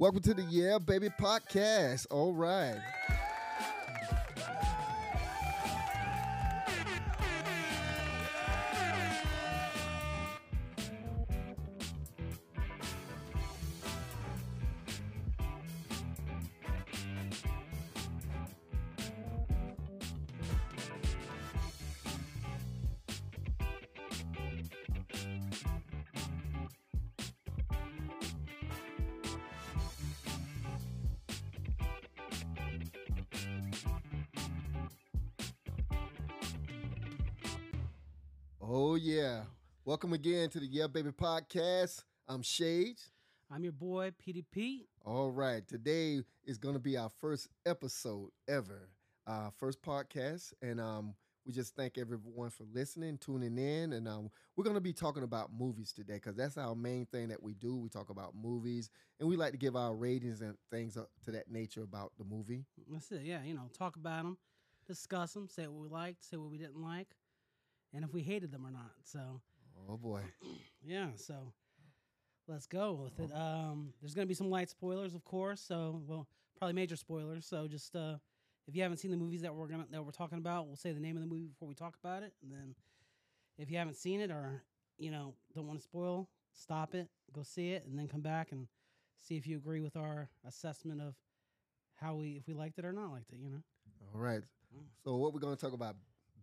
Welcome to the Yeah Baby podcast. All right. Welcome again to the Yeah Baby podcast. I'm Shades. I'm your boy, PDP. All right. Today is going to be our first episode ever. Uh first podcast and um we just thank everyone for listening, tuning in, and um, we're going to be talking about movies today because that's our main thing that we do. We talk about movies, and we like to give our ratings and things to that nature about the movie. That's it. Yeah, you know, talk about them, discuss them, say what we liked, say what we didn't like, and if we hated them or not. So, Oh boy, yeah, so let's go with it. Um, there's gonna be some light spoilers, of course. So, well, probably major spoilers. So, just uh, if you haven't seen the movies that we're gonna that we're talking about, we'll say the name of the movie before we talk about it, and then if you haven't seen it or you know don't want to spoil, stop it, go see it, and then come back and see if you agree with our assessment of how we if we liked it or not liked it. You know. all right. So what we're going to talk about?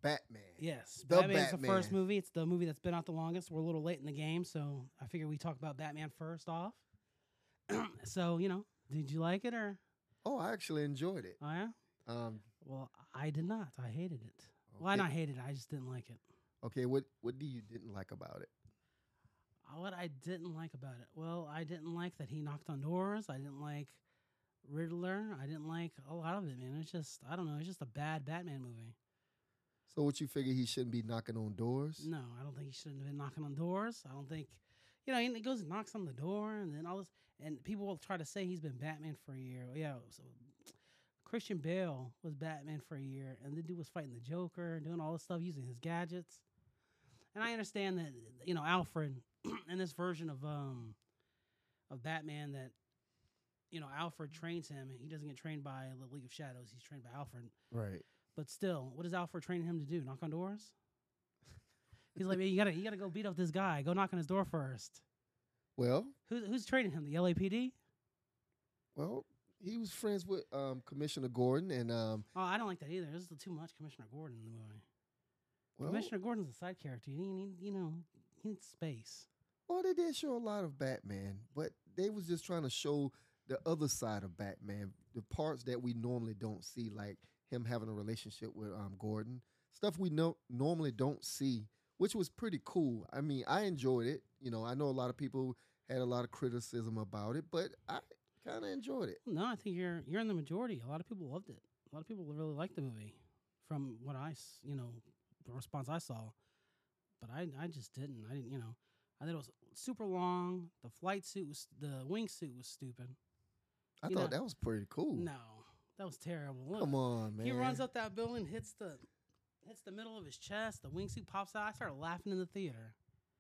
Batman. Yes, The is the first movie. It's the movie that's been out the longest. We're a little late in the game, so I figured we talk about Batman first off. so you know, did you like it or? Oh, I actually enjoyed it. Oh yeah. Um, Well, I did not. I hated it. Well, I not hated it. I just didn't like it. okay, what what do you didn't like about it? Uh, What I didn't like about it. Well, I didn't like that he knocked on doors. I didn't like Riddler. I didn't like a lot of it, man. It's just I don't know. It's just a bad Batman movie. So what you figure he shouldn't be knocking on doors? No, I don't think he shouldn't have been knocking on doors. I don't think, you know, he goes and knocks on the door, and then all this, and people will try to say he's been Batman for a year. Yeah, so Christian Bale was Batman for a year, and the dude was fighting the Joker and doing all this stuff using his gadgets. And I understand that, you know, Alfred in this version of um of Batman that, you know, Alfred trains him. He doesn't get trained by the League of Shadows. He's trained by Alfred. Right. But still, what is Alfred training him to do? Knock on doors? He's like, you gotta you gotta go beat up this guy. Go knock on his door first. Well, Who's who's training him? The LAPD? well, he was friends with um, Commissioner Gordon, and um, Oh, I don't like that either. This is too much Commissioner Gordon in the movie. well, Commissioner Gordon's a side character. You need, you know, he needs space. well, they did show a lot of Batman, but they was just trying to show the other side of Batman, the parts that we normally don't see, like him having a relationship with um, Gordon, stuff we no- normally don't see, which was pretty cool. I mean, I enjoyed it. You know, I know a lot of people had a lot of criticism about it, but I kind of enjoyed it. No, I think you're you're in the majority. A lot of people loved it. A lot of people really liked the movie, from what I, s- you know, the response I saw. But I, I just didn't. I didn't, you know, I thought it was super long. The flight suit was, the wingsuit was stupid. I You thought know- that was pretty cool. No, that was terrible. Look, Come on, man. He runs up that building, hits the hits the middle of his chest. The wingsuit pops out. I started laughing in the theater.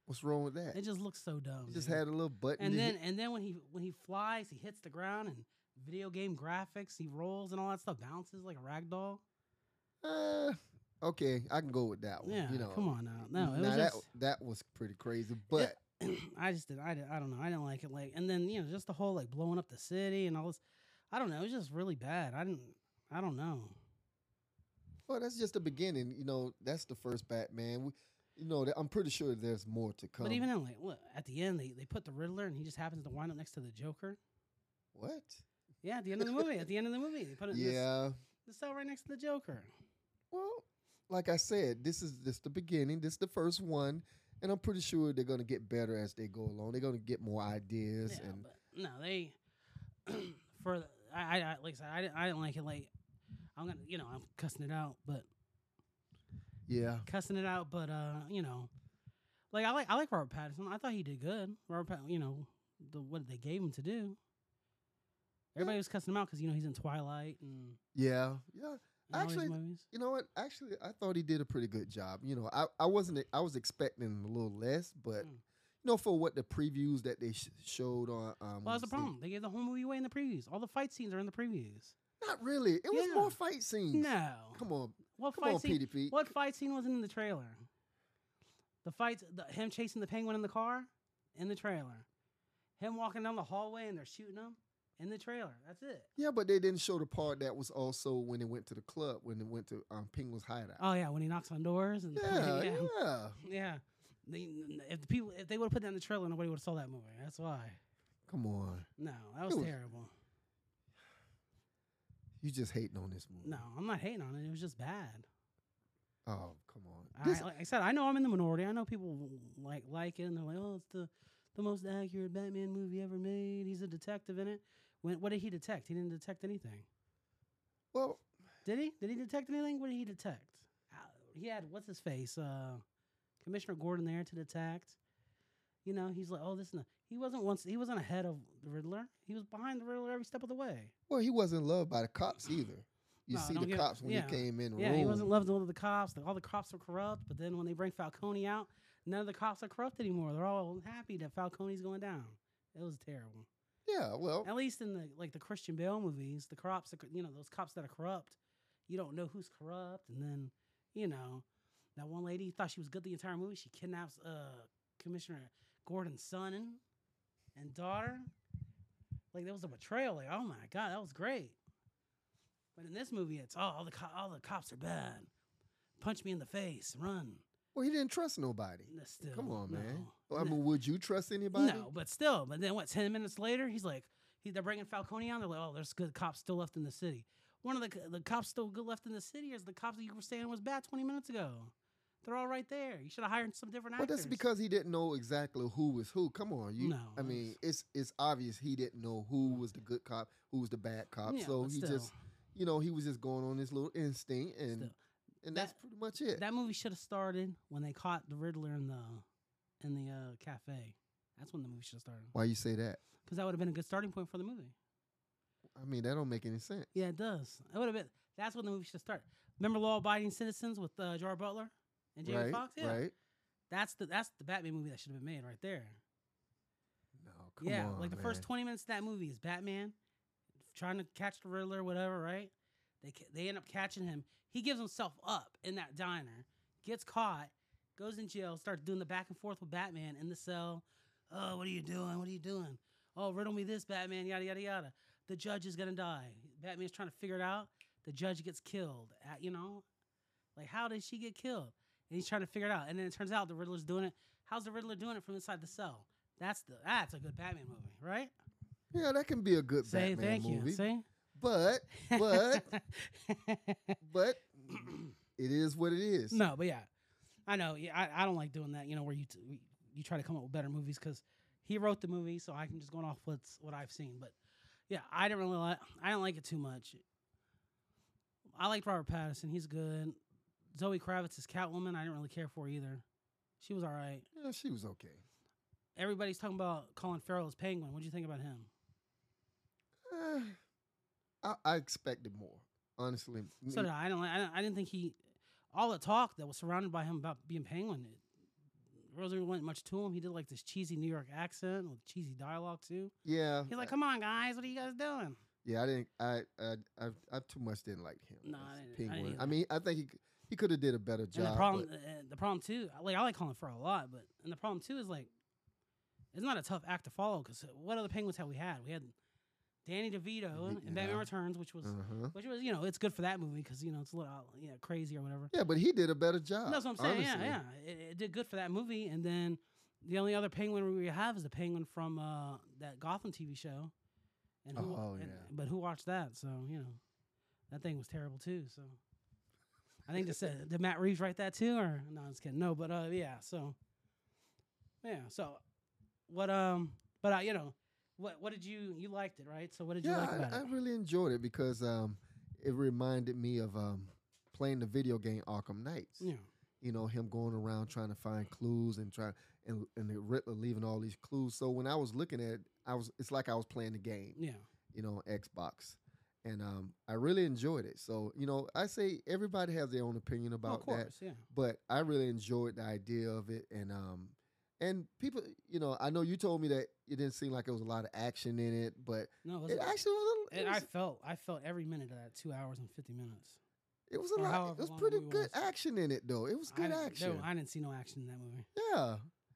What's wrong with that? It just looks so dumb. He just dude. had a little button. and then hit- and then when he when he flies, he hits the ground and video game graphics. He rolls and all that stuff bounces like a rag doll. Uh, okay, I can go with that one. Yeah, you know, come on now. No, it Now was that just. that was pretty crazy, but I just did. I did. I don't know. I didn't like it. Like, and then you know, just the whole like blowing up the city and all this. I don't know. It was just really bad. I didn't. I don't know. well, that's just the beginning. You know, that's the first Batman. We, you know, I'm pretty sure there's more to come. But even then, like, what at the end they they put the Riddler and he just happens to wind up next to the Joker. what? Yeah, at the end of the movie. At the end of the movie, they put it this, Yeah. the cell right next to the Joker. Well, like I said, this is just the beginning. This is the first one, and I'm pretty sure they're gonna get better as they go along. They're gonna get more ideas, Yeah, and but no, they for the- I, I, like I said, I didn't, I didn't like it. Like I'm gonna, you know, I'm cussing it out, but yeah, cussing it out, but uh, you know, like I like I like Robert Pattinson. I thought he did good. Robert, Pat, you know, the what they gave him to do. Everybody was cussing him out because you know he's in Twilight and, yeah, yeah. and Actually. You know what? Actually, I thought he did a pretty good job. You know, I, I wasn't I was expecting a little less, but Mm. No, for what the previews that they sh- showed on. Um, Well, that's the problem. They gave the whole movie away in the previews. All the fight scenes are in the previews. Not really. It was Yeah. more fight scenes. No. Come on, What come fight on, scene? PDP. What fight scene wasn't in the trailer? The fight, the, him chasing the penguin in the car, in the trailer. Him walking down the hallway and they're shooting him in the trailer. That's it. Yeah, but they didn't show the part that was also when they went to the club when they went to um, Penguin's hideout. Oh yeah, when he knocks on doors and yeah, yeah, yeah. yeah. They, if the people, if they would have put that in the trailer, nobody would have saw that movie. That's why. Come on, No, that was, was- terrible. you just hating on this movie. No, I'm not hating on it. It was just bad. Oh, come on. I, This- like I said, I know I'm in the minority. I know people like like it, and they're like, "Oh, it's the the most accurate Batman movie ever made." He's a detective in it. When what did he detect? He didn't detect anything. well, Did he? Did he detect anything? What did he detect? Uh, He had what's his face, uh, Commissioner Gordon there to detect. You know, he's like, "Oh, this." And the-" He wasn't once. He wasn't ahead of the Riddler. He was behind the Riddler every step of the way. well, he wasn't loved by the cops either. You No, see the get- cops when yeah. he came in Yeah, room. he wasn't loved with the cops. All the cops were corrupt. But then when they bring Falcone out, none of the cops are corrupt anymore. They're all happy that Falcone's going down. It was terrible. Yeah, well, At least in the like the Christian Bale movies, the cops, you know, those cops that are corrupt, you don't know who's corrupt, and then you know that one lady thought she was good the entire movie. She kidnaps uh, Commissioner Gordon's son and, and daughter. Like there was a betrayal. Like oh my god, that was great. But in this movie, it's oh all the co- all the cops are bad. Punch me in the face, run. well, he didn't trust nobody. No, Still, Come on, man. Well, I No. mean, would you trust anybody? No, but still. But then what? Ten minutes later, he's like, he, they're bringing Falcone on. They're like, oh, there's good cops still left in the city. One of the the cops still good left in the city is the cops that you were saying was bad 20 minutes ago. They're all right there. You should have hired some different actors. that's because he didn't know exactly who was who. Come on, you. No, I mean, it's it's obvious he didn't know who was the good cop, who was the bad cop. Yeah, so he still, just, you know, he was just going on his little instinct, and still. and that's That- pretty much it. that movie should have started when they caught the Riddler in the in the uh, cafe. That's when the movie should have started Why you say that? because that would have been a good starting point for the movie. I mean, that don't make any sense. Yeah, it does. It would have been. That's when the movie should start. Remember Law Abiding Citizens with uh, Gerard Butler and Jamie right, Foxx? Yeah, right. that's the that's the Batman movie that should have been made right there. No, come yeah, on, like the first twenty minutes of that movie is Batman trying to catch the Riddler, whatever. Right? They they end up catching him. He gives himself up in that diner, gets caught, goes in jail, starts doing the back and forth with Batman in the cell. Oh, what are you doing? What are you doing? Oh, riddle me this, Batman. Yada yada yada. The judge is gonna die. Batman's trying to figure it out. The judge gets killed. At, you know, like how did she get killed? And he's trying to figure it out. And then it turns out the Riddler's doing it. How's the Riddler doing it from inside the cell? That's the that's a good Batman movie, right? Yeah, that can be a good Say Batman thank movie. you. See, But but but it is what it is. no, but yeah, I know. Yeah, I, I don't like doing that. You know, where you t- you try to come up with better movies because he wrote the movie, so I can just go off what's what I've seen. But yeah, I didn't really like. I didn't like it too much. I liked Robert Pattinson. He's good. Zoe Kravitz is Catwoman. I didn't really care for either. She was all right. Yeah, she was okay. Everybody's talking about Colin Farrell as Penguin. What do you think about him? Eh, I, I expected more, honestly. So did I. I don't. I, I didn't think he. All the talk that was surrounded by him about being Penguin, it, Rosie went much to him. He did like this cheesy New York accent with cheesy dialogue too. yeah, He's like, "Come on, guys, what are you guys doing?" yeah. I didn't. I I I, I too much didn't like him. No, as I didn't- I Penguin. didn't I, mean, I think he he could have did a better job. and the problem, uh, the problem too, like I like Colin Farrell a lot, but and the problem too is like, it's not a tough act to follow because what other Penguins have we had? We had Danny DeVito Ye- in Batman yeah. Returns, which was uh-huh. which was you know it's good for that movie because you know it's a little you know, crazy or whatever. Yeah, but he did a better job. That's what I'm saying. honestly. Yeah, yeah. It, it did good for that movie. And then the only other penguin we have is the penguin from uh, that Gotham TV show. And who, Oh, and- yeah. But who watched that? So you know, that thing was terrible too. So I think just said did Matt Reeves write that too, or no? I was kidding. No, but uh, yeah. So yeah. So what? Um. But uh, you know, what? What did you? You liked it, right? So what did you Yeah, like about I, I really enjoyed it because um, it reminded me of um, playing the video game Arkham Knights. Yeah. You know, him going around trying to find clues and trying and and the Riddler leaving all these clues. So when I was looking at, it, I was it's like I was playing the game. Yeah. You know, Xbox, and um, I really enjoyed it. So you know, I say everybody has their own opinion about of course. that, Yeah. but I really enjoyed the idea of it, and um, And people, you know, I know you told me that it didn't seem like it was a lot of action in it, but No, it, was, it actually was. A, it and I felt I felt every minute of that two hours and fifty minutes. it was a lot. It was pretty good was. action in it, though. It was good there- action. I didn't see no action in that movie. Yeah.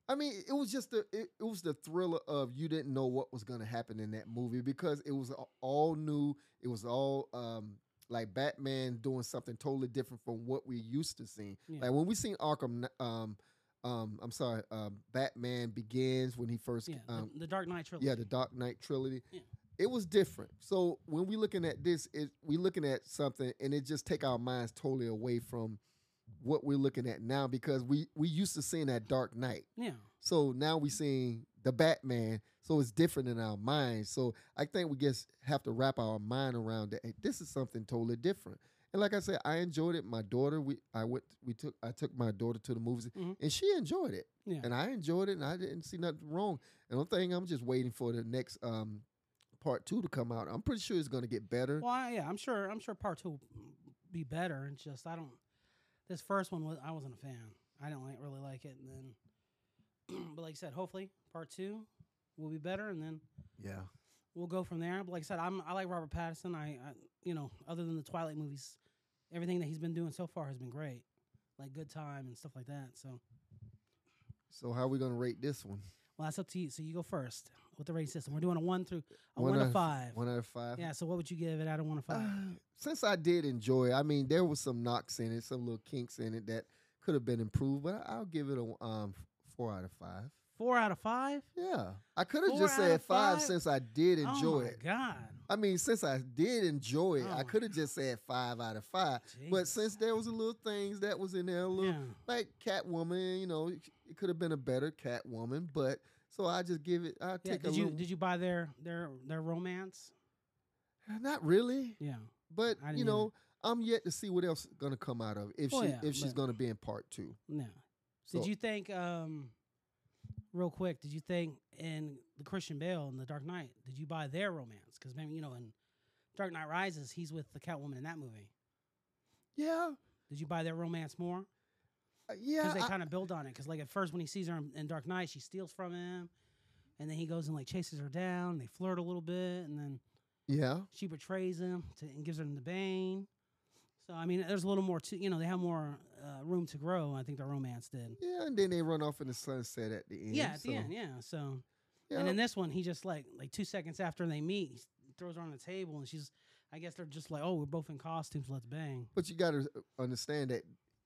I mean, it was just the it, it was the thriller of you didn't know what was going to happen in that movie because it was all new. It was all um like Batman doing something totally different from what we used to seeing. Yeah. Like when we seen Arkham um um I'm sorry, um Batman Begins when he first Yeah, um the, the Dark Knight trilogy. yeah, the Dark Knight trilogy. Yeah. It was different. So when we looking at this, it we looking at something and it just take our minds totally away from what we're looking at now because we we used to seeing that Dark Knight. yeah, So now we seeing the Batman. So it's different in our minds. So I think we just have to wrap our mind around that. Hey, this is something totally different. And like I said, I enjoyed it. My daughter, we I went we took I took my daughter to the movies Mhm. and she enjoyed it. yeah. And I enjoyed it and I didn't see nothing wrong. And the thing I'm just waiting for the next um part two to come out. I'm pretty sure it's gonna get better. Well, I- yeah, I'm sure. I'm sure part two will be better. It's just I don't. This first one was I wasn't a fan. I don't like, really like it, and then, but like I said, hopefully part two will be better, and then Yeah. we'll go from there. But like I said, I'm I like Robert Pattinson. I, I you know other than the Twilight movies, everything that he's been doing so far has been great, like Good Time and stuff like that. So So how are we gonna rate this one? well, that's up to you. So you go first with the rating system. We're doing a one through a One one, to of- five. One out of five? Yeah. So what would you give it out of one to five? Uh, since I did enjoy it, I mean, there was some knocks in it, some little kinks in it that could have been improved, but I'll give it a um four out of five. Four out of five. Yeah, I could have just said five, five? since I did oh enjoy my it. God. I mean, since I did enjoy it, Oh I could have just said five out of five. But since there was a little things that was in there, a little yeah. like Catwoman, you know, it could have been a better Catwoman, but so I just give it. I Yeah, take a did you little. did you buy their their their romance? Not really, Yeah. but you know, I'm yet to see what else is gonna come out of it, if Well, she yeah, if she's gonna be in part two. No. So, did you think um real quick, did you think in the Christian Bale and the Dark Knight, did you buy their romance? Because maybe you know in Dark Knight Rises, he's with the Catwoman in that movie. Yeah, Did you buy their romance more? Uh, Because they kind of build on it. Because like at first when he sees her in, in Dark Knight, she steals from him, and then he goes and like chases her down. And They flirt a little bit, and then yeah, she betrays him to, and gives him the bane. So I mean, there's a little more to you know. They have more uh, room to grow. I think the romance did. yeah, and then they run off in the sunset at the end. Yeah, at so, the end, yeah. So Yeah, and in this one, he just like like two seconds after they meet, he throws her on the table, and she's. I guess they're just like, oh, we're both in costumes. Let's bang. but you got to understand that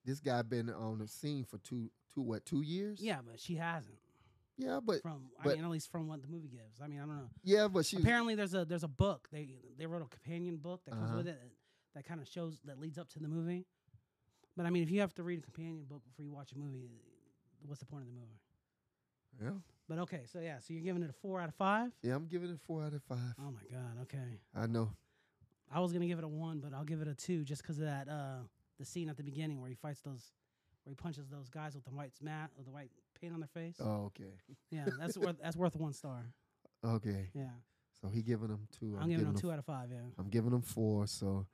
this guy been on the scene for two, two what, two years? Yeah, but she hasn't. yeah, but From I mean, at least from what the movie gives. I mean, I don't know. yeah, but she. Apparently, there's a there's a book they they wrote a companion book that comes Uh-huh. with it that, that kind of shows that leads up to the movie. But I mean, if you have to read a companion book before you watch a movie, what's the point of the movie? Yeah, But okay, so yeah, so you're giving it a four out of five. yeah, I'm giving it four out of five. Oh my god, okay. I know. I was gonna give it a one, but I'll give it a two just because of that uh the scene at the beginning where he fights those where he punches those guys with the white mat with the white paint on their face. Oh, okay, Yeah, that's worth that's worth one star. okay. Yeah, So he giving them two. I'm, giving him them two out of five. Yeah, I'm giving them four. So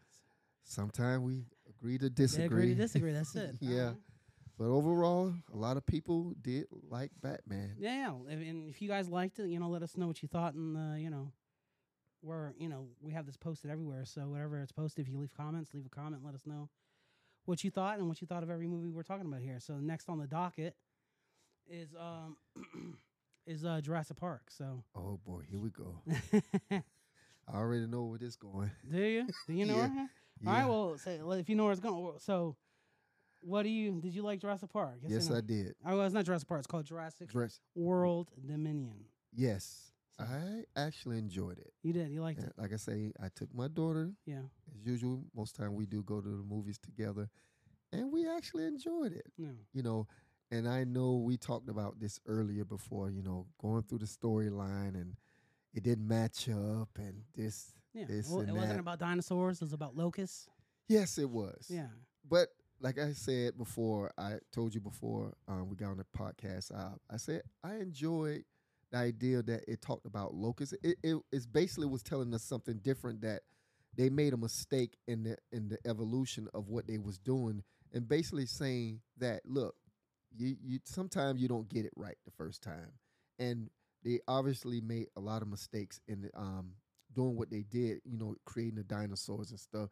sometimes we agree to they disagree. agree to disagree. That's it. Yeah. Alright. But overall, a lot of people did like Batman. Yeah, yeah. And if you guys liked it, you know, let us know what you thought, and uh, you know, we're you know we have this posted everywhere. So whatever it's posted, if you leave comments, leave a comment, let us know what you thought and what you thought of every movie we're talking about here. So next on the docket is um is uh Jurassic Park. So Oh boy, here we go. I already know where this going. do you do you know? Yeah. where- Yeah. All right, well, say, well, if you know where it's going, so what do you did you like Jurassic Park? yes, no? I did. Oh, well, it's not Jurassic Park. It's called Jurassic Dress. World Dominion. Yes, So I actually enjoyed it. you did. You liked And it. like I say, I took my daughter. Yeah. As usual, most time we do go to the movies together, and we actually enjoyed it. No. You know, and I know we talked about this earlier before. You know, going through the storyline and it didn't match up, and this. Yeah. This Well, and it wasn't that. about dinosaurs. It was about locusts. Yes, it was. Yeah. But like I said before, I told you before um, we got on the podcast. Uh, I said I enjoyed the idea that it talked about locusts. It, it it's basically was telling us something different that they made a mistake in the in the evolution of what they was doing, and basically saying that look, you you sometimes you don't get it right the first time, and they obviously made a lot of mistakes in um doing what they did. You know, creating the dinosaurs and stuff.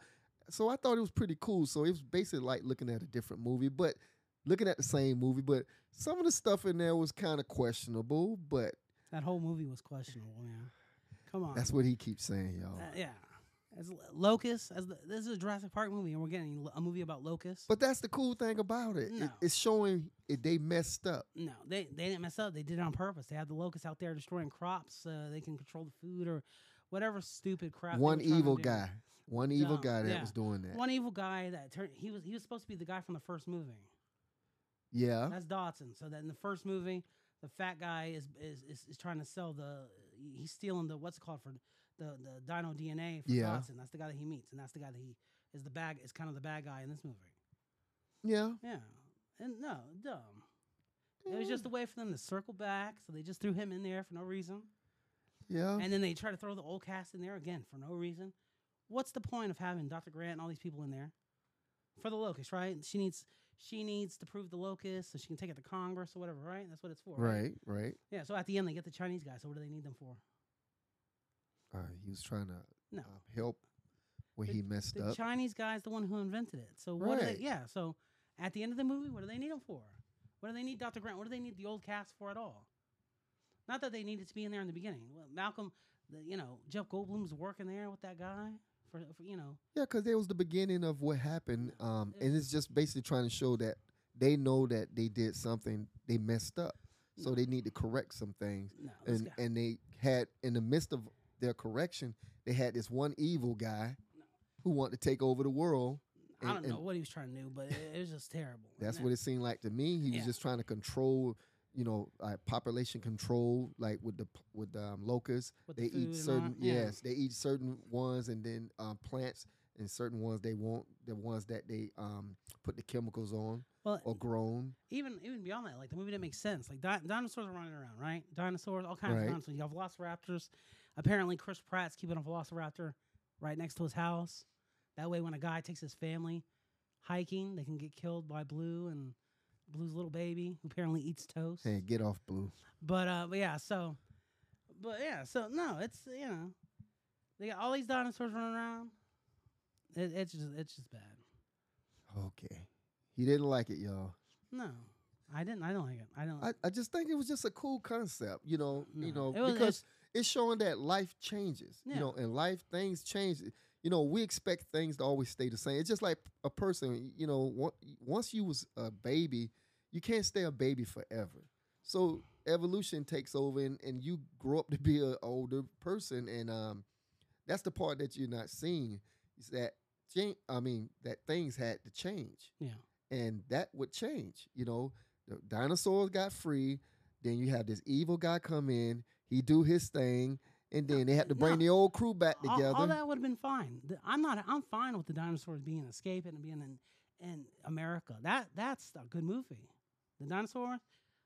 So I thought it was pretty cool. So it was basically like looking at a different movie, but looking at the same movie. But some of the stuff in there was kind of questionable. But That whole movie was questionable, man. Come on. that's what he keeps saying, y'all. Uh, yeah. As Lo- Locust, as the, this is a Jurassic Park movie, and we're getting a movie about locusts. But that's the cool thing about it. It- it's showing it, they messed up. no, they they didn't mess up. They did it on purpose. They had the locusts out there destroying crops. Uh, they can control the food or whatever stupid crap. One were trying to evil guy. One evil Dumb, guy that yeah. was doing that. One evil guy that turned. He was he was supposed to be the guy from the first movie. yeah. That's Dodgson. So that in the first movie, the fat guy is is, is, is trying to sell the. He's stealing the what's it called for the the Dino DNA for Yeah. Dodgson. That's the guy that he meets, and that's the guy that he is the bag is kind of the bad guy in this movie. Yeah. Yeah, and no dumb. It was just a way for them to circle back, so they just threw him in there for no reason, Yeah. and then they try to throw the old cast in there again for no reason. What's the point of having Dr. Grant and all these people in there for the locust, right? She needs she needs to prove the locust so she can take it to Congress or whatever, right? That's what it's for, right. Right. Yeah. So at the end, they get the Chinese guy. So what do they need them for? Uh, he was trying to No. uh, help where The- he messed The up. The Chinese guy's the one who invented it. So what? Right. they, yeah. So at the end of the movie, what do they need him for? What do they need Dr. Grant? What do they need the old cast for at all? Not that they needed to be in there in the beginning. Well, Malcolm, the, you know, Jeff Goldblum's working there with that guy for, for you know. yeah, because it was the beginning of what happened. Um, it and it's just basically trying to show that they know that they did something they messed up, so No. they need to correct some things. No, And and they had in the midst of their correction, they had this one evil guy No. who wanted to take over the world. I don't know what he was trying to do, but it, it was just terrible. That's And what it seemed like to me. He was just trying to control, you know, like population control, like with the with the um, locusts. With they food eat certain yeah. yes, they eat certain ones, and then um, plants, and certain ones they won't. The ones that they um, put the chemicals on Well, or grown. even even beyond that, like the movie didn't make sense. Like di- dinosaurs are running around, right? Dinosaurs, all kinds Right. of dinosaurs. You have velociraptors. Apparently, Chris Pratt's keeping a velociraptor right next to his house. That way, when a guy takes his family hiking, they can get killed by Blue and Blue's little baby, who apparently eats toast. Hey, get off blue. But uh, but yeah, so, but yeah, so no, it's you know, they got all these dinosaurs running around. It, it's just it's just bad. Okay, he didn't like it, y'all. No, I didn't. I don't like it. I don't. I, I just think it was just a cool concept, you know, you know, It was- because it's showing that life changes, Yeah. you know, and life things change. You know, we expect things to always stay the same. It's just like a person, you know, once you was a baby, you can't stay a baby forever. So evolution takes over, and, and you grow up to be an older person, and um, that's the part that you're not seeing. Is that change? I mean, that things had to change yeah. and that would change. You know, the dinosaurs got free. Then you have this evil guy come in. He do his thing, and then they had to bring no. the old crew back together. All, that would have been fine. The- I'm not. I'm fine with the dinosaurs being escaping and being in, in America. That that's a good movie. The dinosaurs,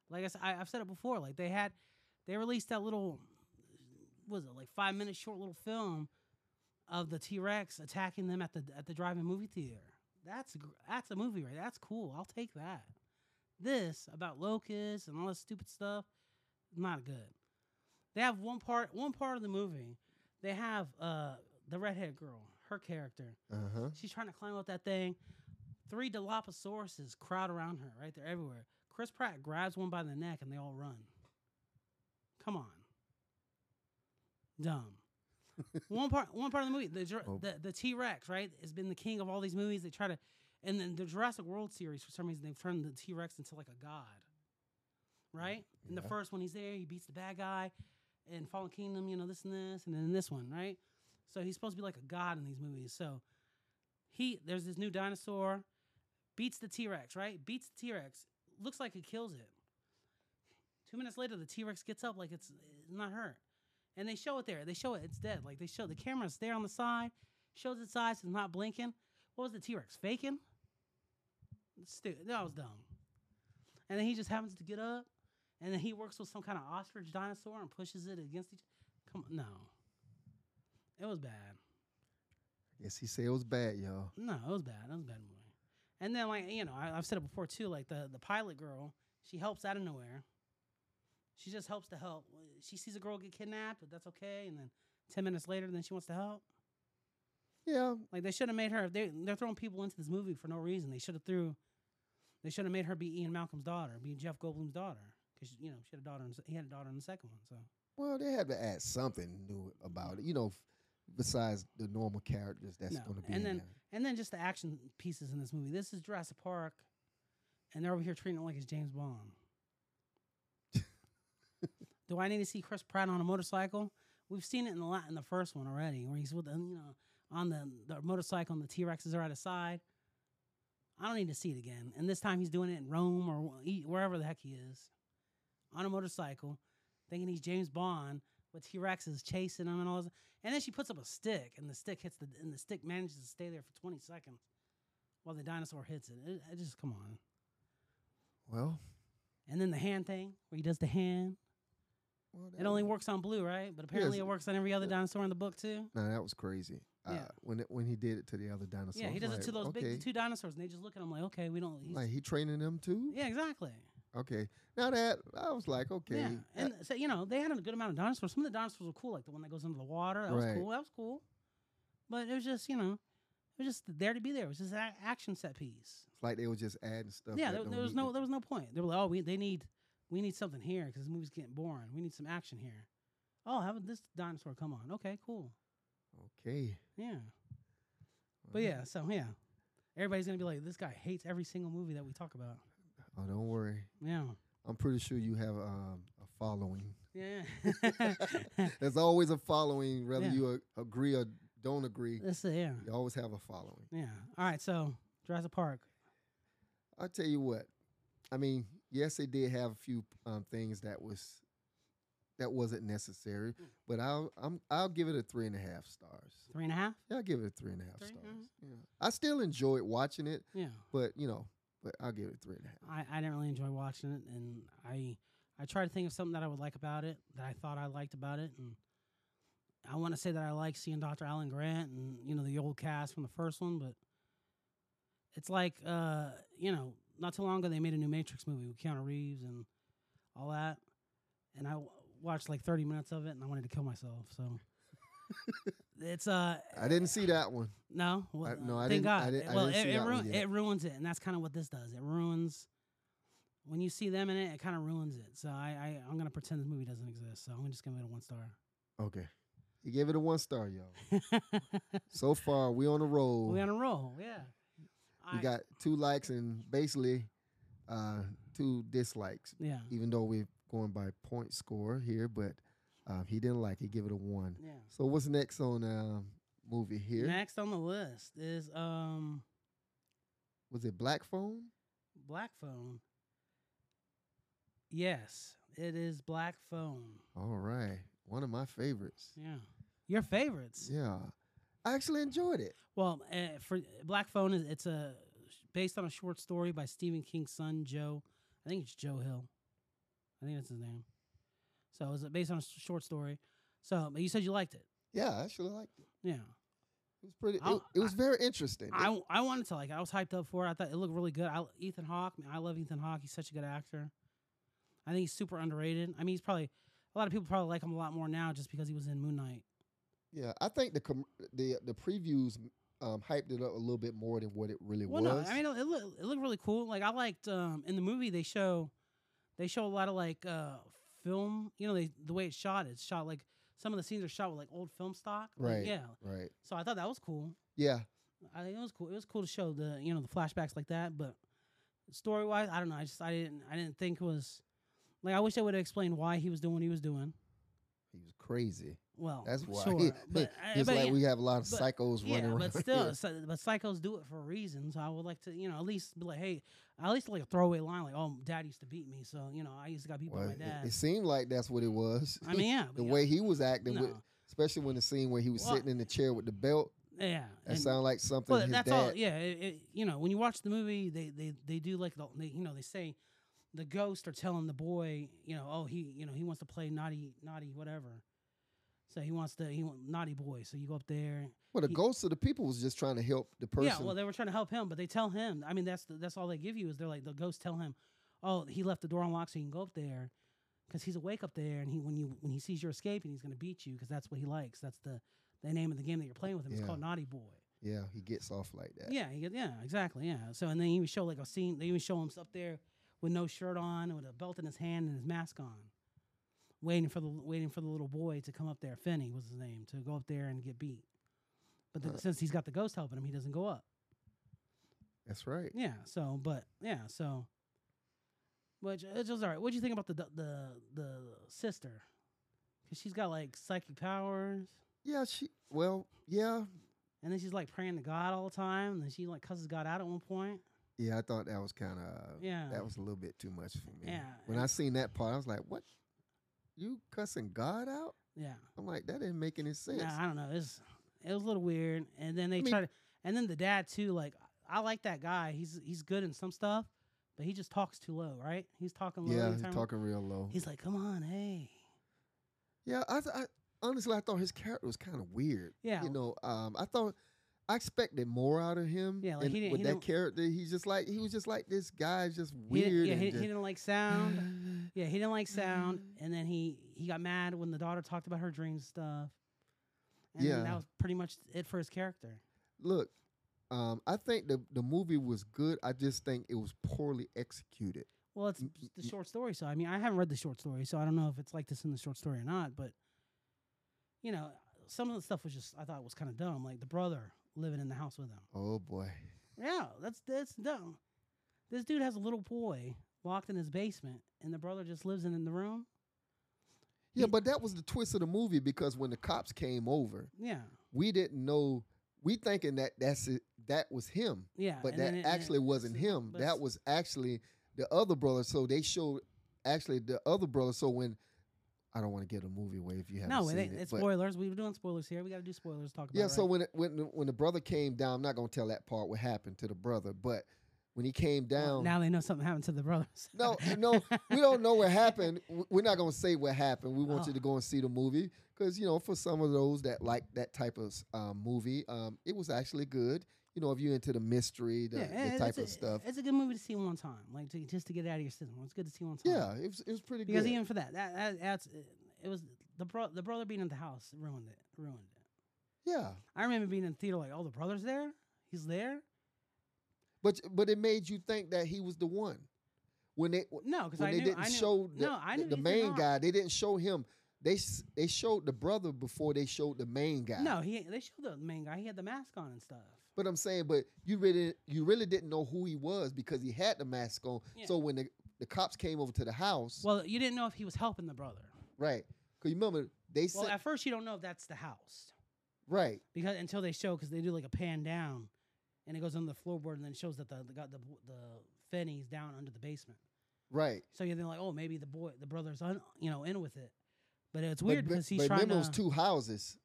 like I said, I, I've said it before. Like they had, they released that little, what was it like five minute short little film of the T Rex attacking them at the at the drive-in movie theater. That's that's a movie, right? That's cool. I'll take that. This about locusts and all this stupid stuff, not good. They have one part one part of the movie. They have uh the redhead girl, her character. uh huh. She's trying to climb up that thing. Three Dilophosaurus crowd around her, right? They're everywhere. Chris Pratt grabs one by the neck and they all run. Come on. Dumb. one part one part of the movie, the Oh. the, the T Rex, right, has been the king of all these movies. They try to and then the Jurassic World series, for some reason, they've turned the T Rex into like a god. Right? In the first one, he's there, he beats the bad guy. In Fallen Kingdom, you know, this and this, and then this one, right? So he's supposed to be like a god in these movies. So he there's this new dinosaur, beats the T Rex, right? Beats the T Rex, looks like he kills it. Two minutes later, the T Rex gets up like it's, it's not hurt, and they show it there. They show it, it's dead. Like they show the camera's there on the side, shows its eyes, it's not blinking. What was the T Rex faking? Stupid. That was dumb. And then he just happens to get up, and then he works with some kind of ostrich dinosaur and pushes it against each. Come on, no. It was bad. Yes, he said it was bad, y'all. No, it was bad. It was a bad movie. And then, like you know, I, I've said it before too. Like the the pilot girl, She helps out of nowhere. She just helps to help. She sees a girl get kidnapped, but that's okay. And then ten minutes later, then she wants to help. Yeah, Like they should have made her. They they're throwing people into this movie for no reason. They should have threw. They should have made her be Ian Malcolm's daughter, be Jeff Goldblum's daughter, because you know she had a daughter. In, the he had a daughter in the second one. So well, they had to add something new about it, you know, besides the normal characters that's No, going to be and then- there. and then just the action pieces in this movie. This is Jurassic Park, and they're over here treating it like it's James Bond. Do I need to see Chris Pratt on a motorcycle? We've seen it in the la- in the first one already, where he's with the, you know on the, the motorcycle and the T Rexes are at his side. I don't need to see it again. And this time he's doing it in Rome or wherever the heck he is, on a motorcycle, thinking he's James Bond with T Rex is chasing him and all this. And then she puts up a stick, and the stick hits the and the stick manages to stay there for twenty seconds while the dinosaur hits it. It, it just come on. Well, And then the hand thing where he does the hand. well It only was- works on blue, right? But apparently Yes. it works on every other dinosaur in the book too. No, that was crazy. Uh, Yeah. when it, when he did it to the other dinosaurs. yeah, he does like, it to those okay. big two dinosaurs, and they just look at him like, okay, we don't. He's, Like he training them too. yeah, exactly. Okay. Now that I was like, okay. Yeah, that- and so you know they had a good amount of dinosaurs. Some of the dinosaurs were cool, like the one that goes into the water. That was cool. That was cool. But it was just you know, it was just there to be there. It was just an action set piece. it's like they were just adding stuff. yeah, there, there was no there was no point. They were like, oh, we they need we need something here because this movie's getting boring. We need some action here. Oh, how about this dinosaur come on? Okay, cool. Okay. Yeah, but yeah, so yeah, everybody's gonna be like, this guy hates every single movie that we talk about. Oh, don't worry. Yeah, I'm pretty sure you have um, a following. yeah. There's always a following, whether Yeah. you a- agree or don't agree. That's it. Yeah, You always have a following. yeah. All right, so Jurassic Park. I'll tell you what. I mean, yes, they did have a few um, things that was that wasn't necessary, Mm. but I'll I'm I'll give it a three and a half stars. Three and a half. Yeah, I'll give it a three and a half Three? stars. Yeah, I still enjoyed watching it, Yeah, but you know, but I'll give it three and a half. I, I didn't really enjoy watching it, and I I tried to think of something that I would like about it that I thought I liked about it, and I want to say that I like seeing Dr. Alan Grant and you know the old cast from the first one, but it's like uh you know not too long ago they made a new Matrix movie with Keanu Reeves and all that, and I w- watched like thirty minutes of it and I wanted to kill myself. So it's uh I didn't see that one. no, well, no, I thank didn't- God. I didn't- I well, didn't it, it, that one ruin, yet. it ruins it, and that's kind of what this does. It ruins when you see them in it. It kind of ruins it. So I, I I'm gonna pretend this movie doesn't exist. So I'm just gonna give it a one star. Okay, you gave it a one star, y'all. so far, we on a roll. we on a roll, yeah. we I- got two likes and basically uh, two dislikes. yeah, Even though we're going by point score here, but uh, he didn't like it. Give it a one. yeah. So what's next on um, movie here? Next on the list is um Was it Black Phone? Black Phone. Yes, it is Black Phone. All right, one of my favorites. Yeah, your favorites. Yeah, I actually enjoyed it. Well, uh, for Black Phone is it's a based on a short story by Stephen King's son Joe. I think it's Joe Hill. I think that's his name. So it was based on a short story. So, but you said you liked it. Yeah, I actually liked it. Yeah, It was pretty. It, it was very interesting. It- I I wanted to like. it. I was hyped up for it. I thought it looked really good. I, Ethan Hawke. man, I love Ethan Hawke. He's such a good actor. I think he's super underrated. I mean, he's probably a lot of people probably like him a lot more now just because he was in Moon Knight. yeah, I think the com- the the previews um, hyped it up a little bit more than what it really Well, was. no, I mean it, it, look, it looked really cool. Like I liked um, in the movie they show they show a lot of like uh, film. You know, they the way it's shot. It's shot like some of the scenes are shot with like old film stock. Like, Right. yeah. right. So I thought that was cool. Yeah, I think it was cool. It was cool to show the you know the flashbacks like that. But story wise, I don't know. I just I didn't I didn't think it was like I wish they would have explained why he was doing what he was doing. he was crazy. Well, That's why. Sure, He, but, uh, it's but like yeah, we have a lot of but- psychos yeah, running around. but still, so, but psychos do it for a reason. So I would like to, you know, at least be like, hey, at least like a throwaway line, like, "Oh, dad used to beat me," so you know, I used to got beat Well, by my dad. it seemed like that's what it was. I mean, yeah, the way he was acting, with, especially when the scene where he was Well, sitting in the chair with the belt, yeah, that sounded like something well, his that's dad. all. Yeah, it, it, you know, when you watch the movie, they they they do like the, they, you know, they say the ghost are telling the boy, you know, oh, he, you know, he wants to play naughty, naughty, whatever. So he wants to, he want naughty boy. So you go up there. Well, the he- ghost of the people was just trying to help the person. Yeah, well, they were trying to help him, but they tell him. I mean, that's the, that's all they give you is they're like the ghosts tell him, oh, he left the door unlocked so you can go up there because he's awake up there, and he when you when he sees you're escaping, he's gonna beat you because that's what he likes. That's the the name of the game that you're playing with him. It's called Naughty Boy. Yeah, he gets off like that. Yeah, he yeah, exactly, yeah. So and then he even show like a scene. They even show him up there with no shirt on, with a belt in his hand and his mask on, waiting for the waiting for the little boy to come up there. Finney was his name to go up there and get beat. But the, since he's got the ghost helping him, he doesn't go up. That's right. Yeah. So, but yeah. So, which it's just all right. What do you think about the the the, the sister? Because she's got like psychic powers, Yeah, she. Well, yeah, and then she's like praying to God all the time, and then she like cusses God out at one point. yeah. I thought that was kind of. Yeah. That was a little bit too much for me. Yeah, When I seen that part, I was like, "What? You cussing God out?" Yeah. I'm like, "That didn't make any sense." Yeah, I don't know. It's it was a little weird, and then they I mean- to, and then the dad too. Like I like that guy. He's he's good in some stuff, but he just talks too low, right? He's talking low. yeah, he's talking real low. He's like, "Come on, hey." Yeah, I, th- I honestly I thought his character was kind of weird. Yeah. you know, um, I thought I expected more out of him. Yeah, like and he didn't- with he that didn't- character, he's just like he was just like this guy, just He weird. yeah, and he, he didn't like sound. Yeah, he didn't like sound, and then he he got mad when the daughter talked about her dreams stuff. And then that was pretty much it for his character. Look, um, I think the the movie was good. I just think it was poorly executed. Well, it's the short story, so I mean, I haven't read the short story, so I don't know if it's like this in the short story or not. But you know, some of the stuff was just I thought was kind of dumb, like the brother living in the house with him. Oh boy. Yeah, that's that's dumb. This dude has a little boy locked in his basement, and the brother just lives in, in the room. Yeah, but that was the twist of the movie because when the cops came over, Yeah, we didn't know. We thinking that that's it, that was him, yeah. but that it- actually it- wasn't him. That was actually the other brother. So they showed actually the other brother. So when I don't want to give the movie away if you haven't no. seen It, it, it's spoilers. We were doing spoilers here. We got to do spoilers. Talk about. yeah. So right? when it, when the- when the brother came down, I'm not gonna tell that part what happened to the brother, but when he came Well, down, now they know something happened to the brothers. No, no, we don't know what happened. We're not gonna say what happened. We want Oh. you to go and see the movie because you know, for some of those that like that type of um, movie, um, it was actually good. You know, if you're into the mystery, the, yeah, the type it's of stuff. It's a good movie to see one time, like to, just to get it out of your system. It's good to see one time. Yeah, it was it was pretty good. because good. even for that, that, that that's it was the bro the brother being in the house ruined it. Ruined it. yeah, I remember being in the theater like, oh, the brother's there. He's there. but but it made you think that he was the one when they No, because they knew, didn't knew, show the, no, I the, the main guy. They didn't show him. They they showed the brother before they showed the main guy. No, he they showed the main guy. He had the mask on and stuff. But I'm saying, but you really you really didn't know who he was because he had the mask on. Yeah. So when the, the cops came over to the house, Well, you didn't know if he was helping the brother. right? Because you remember they Well, said at first you don't know if that's the house right, because until they show because they do like a pan down, and it goes on the floorboard and then shows that the the got the the Finney's down under the basement. right. So you're then like, oh, maybe the boy the brother's un, you know in with it. But it's weird me- because he's but trying remember to. those two houses.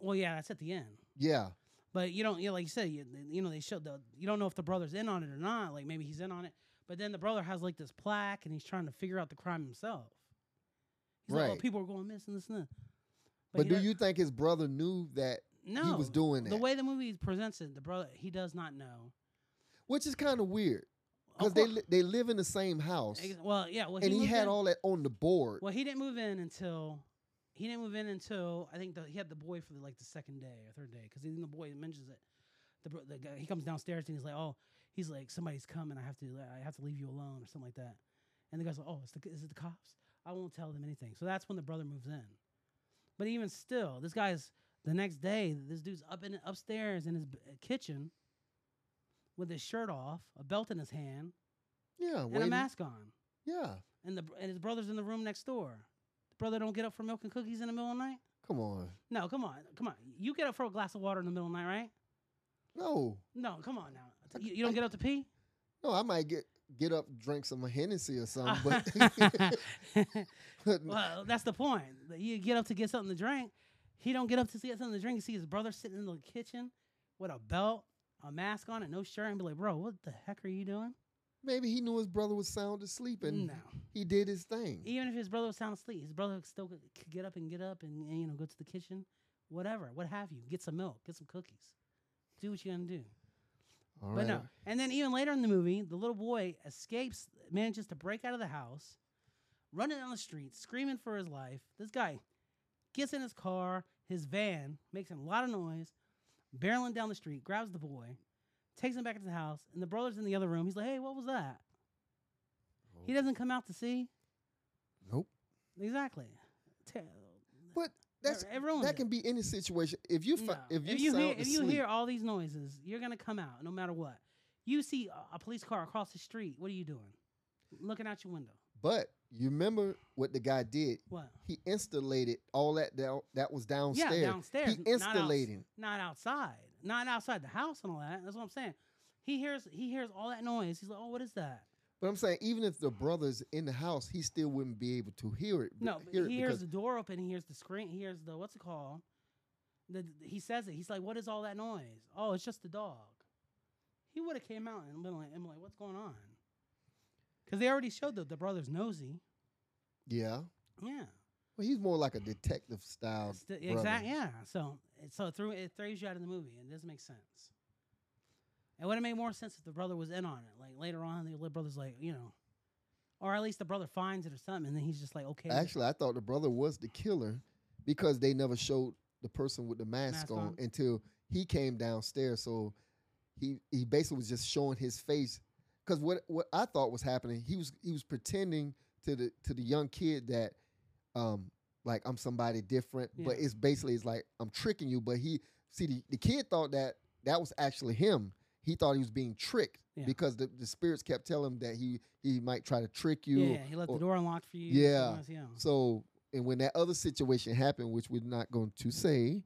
well, yeah, that's at the end. Yeah, But you don't, you know, like you said, you, you know, they showed the. You don't know if the brother's in on it or not. Like maybe he's in on it, but then the brother has like this plaque, and he's trying to figure out the crime himself. He's like, oh, Right. people are going missing this and that. but, he do you think his brother knew that? No, he was doing it? The way the movie presents it, the brother he does not know. Which is kind of weird because they li- they live in the same house, Well, yeah. Well, and he had in- all that on the board. Well, he didn't move in until he didn't move in until I think the, he had the boy for the, like the second day or third day because even the boy mentions it. The, the guy he comes downstairs and he's like, oh, he's like somebody's coming. I have to I have to leave you alone or something like that. And the guy's like, oh, it's the, is it the cops? I won't tell them anything. So that's when the brother moves in. But even still, this guy's the next day. This dude's up in upstairs in his b- uh, kitchen with his shirt off, a belt in his hand, yeah, and a waiting- mask on Yeah, and the and his brother's in the room next door. The brother don't get up for milk and cookies in the middle of the night. come on. No, come on, come on. You get up for a glass of water in the middle of the night, right? No, No, come on now. You, you don't get up to pee. no, I might get get up, drink some Hennessy or something, but, well, that's the point. You get up to get something to drink. He don't get up to get something to drink. You see his brother sitting in the kitchen with a belt, a mask on, and no shirt, and be like, "Bro, what the heck are you doing?" Maybe he knew his brother was sound asleep and no. he did his thing. Even if his brother was sound asleep, his brother still could could get up and get up and, and you know go to the kitchen, whatever, what have you. Get some milk, get some cookies, do what you gonna do. All but right. no. And then even later in the movie, the little boy escapes, manages to break out of the house, running down the street, screaming for his life. This guy gets in his car, his van, makes a lot of noise, barreling down the street, grabs the boy, takes him back into the house, and the brother's in the other room. He's like, "Hey, what was that?" He doesn't come out to see. Nope. Exactly. But that's that it. can be any situation. If you No. if you, hear if you hear all these noises, you're gonna come out no matter what. You see a, police car across the street. What are you doing? Looking out your window. but you remember what the guy did? What? He installated all that that, that was downstairs. Yeah, downstairs. He not outs- installating. Not, outside. Not outside the house and all that. That's what I'm saying. He hears he hears all that noise. He's like, oh, what is that? But I'm saying even if the brother's in the house, he still wouldn't be able to hear it. No, hear it he hears the door open. He hears the screen. He hears the what's it called? The, he says it. He's like, "What is all that noise?" Oh, it's just the dog. He would have came out and been like, been like, "What's going on?" Because they already showed that the brother's nosy. yeah. Yeah, Well, he's more like a detective style. exactly. Yeah. So, it- so it threw it throws you out of the movie. It doesn't make sense. It would have made more sense if the brother was in on it. Like later on, the little brother's like, you know, or at least the brother finds it or something, and then he's just like, okay. Actually, I thought the brother was the killer because they never showed the person with the mask, Mask on, on? until he came downstairs. So he he basically was just showing his face. Because what what I thought was happening, he was he was pretending to the to the young kid that um like I'm somebody different, but it's basically it's like I'm tricking you. But he see the, the kid thought that that was actually him. He thought he was being tricked Yeah. because the, the spirits kept telling him that he he might try to trick you. yeah, he left or- the door unlocked for you. Yeah. yeah. So, and when that other situation happened, which we're not going to say,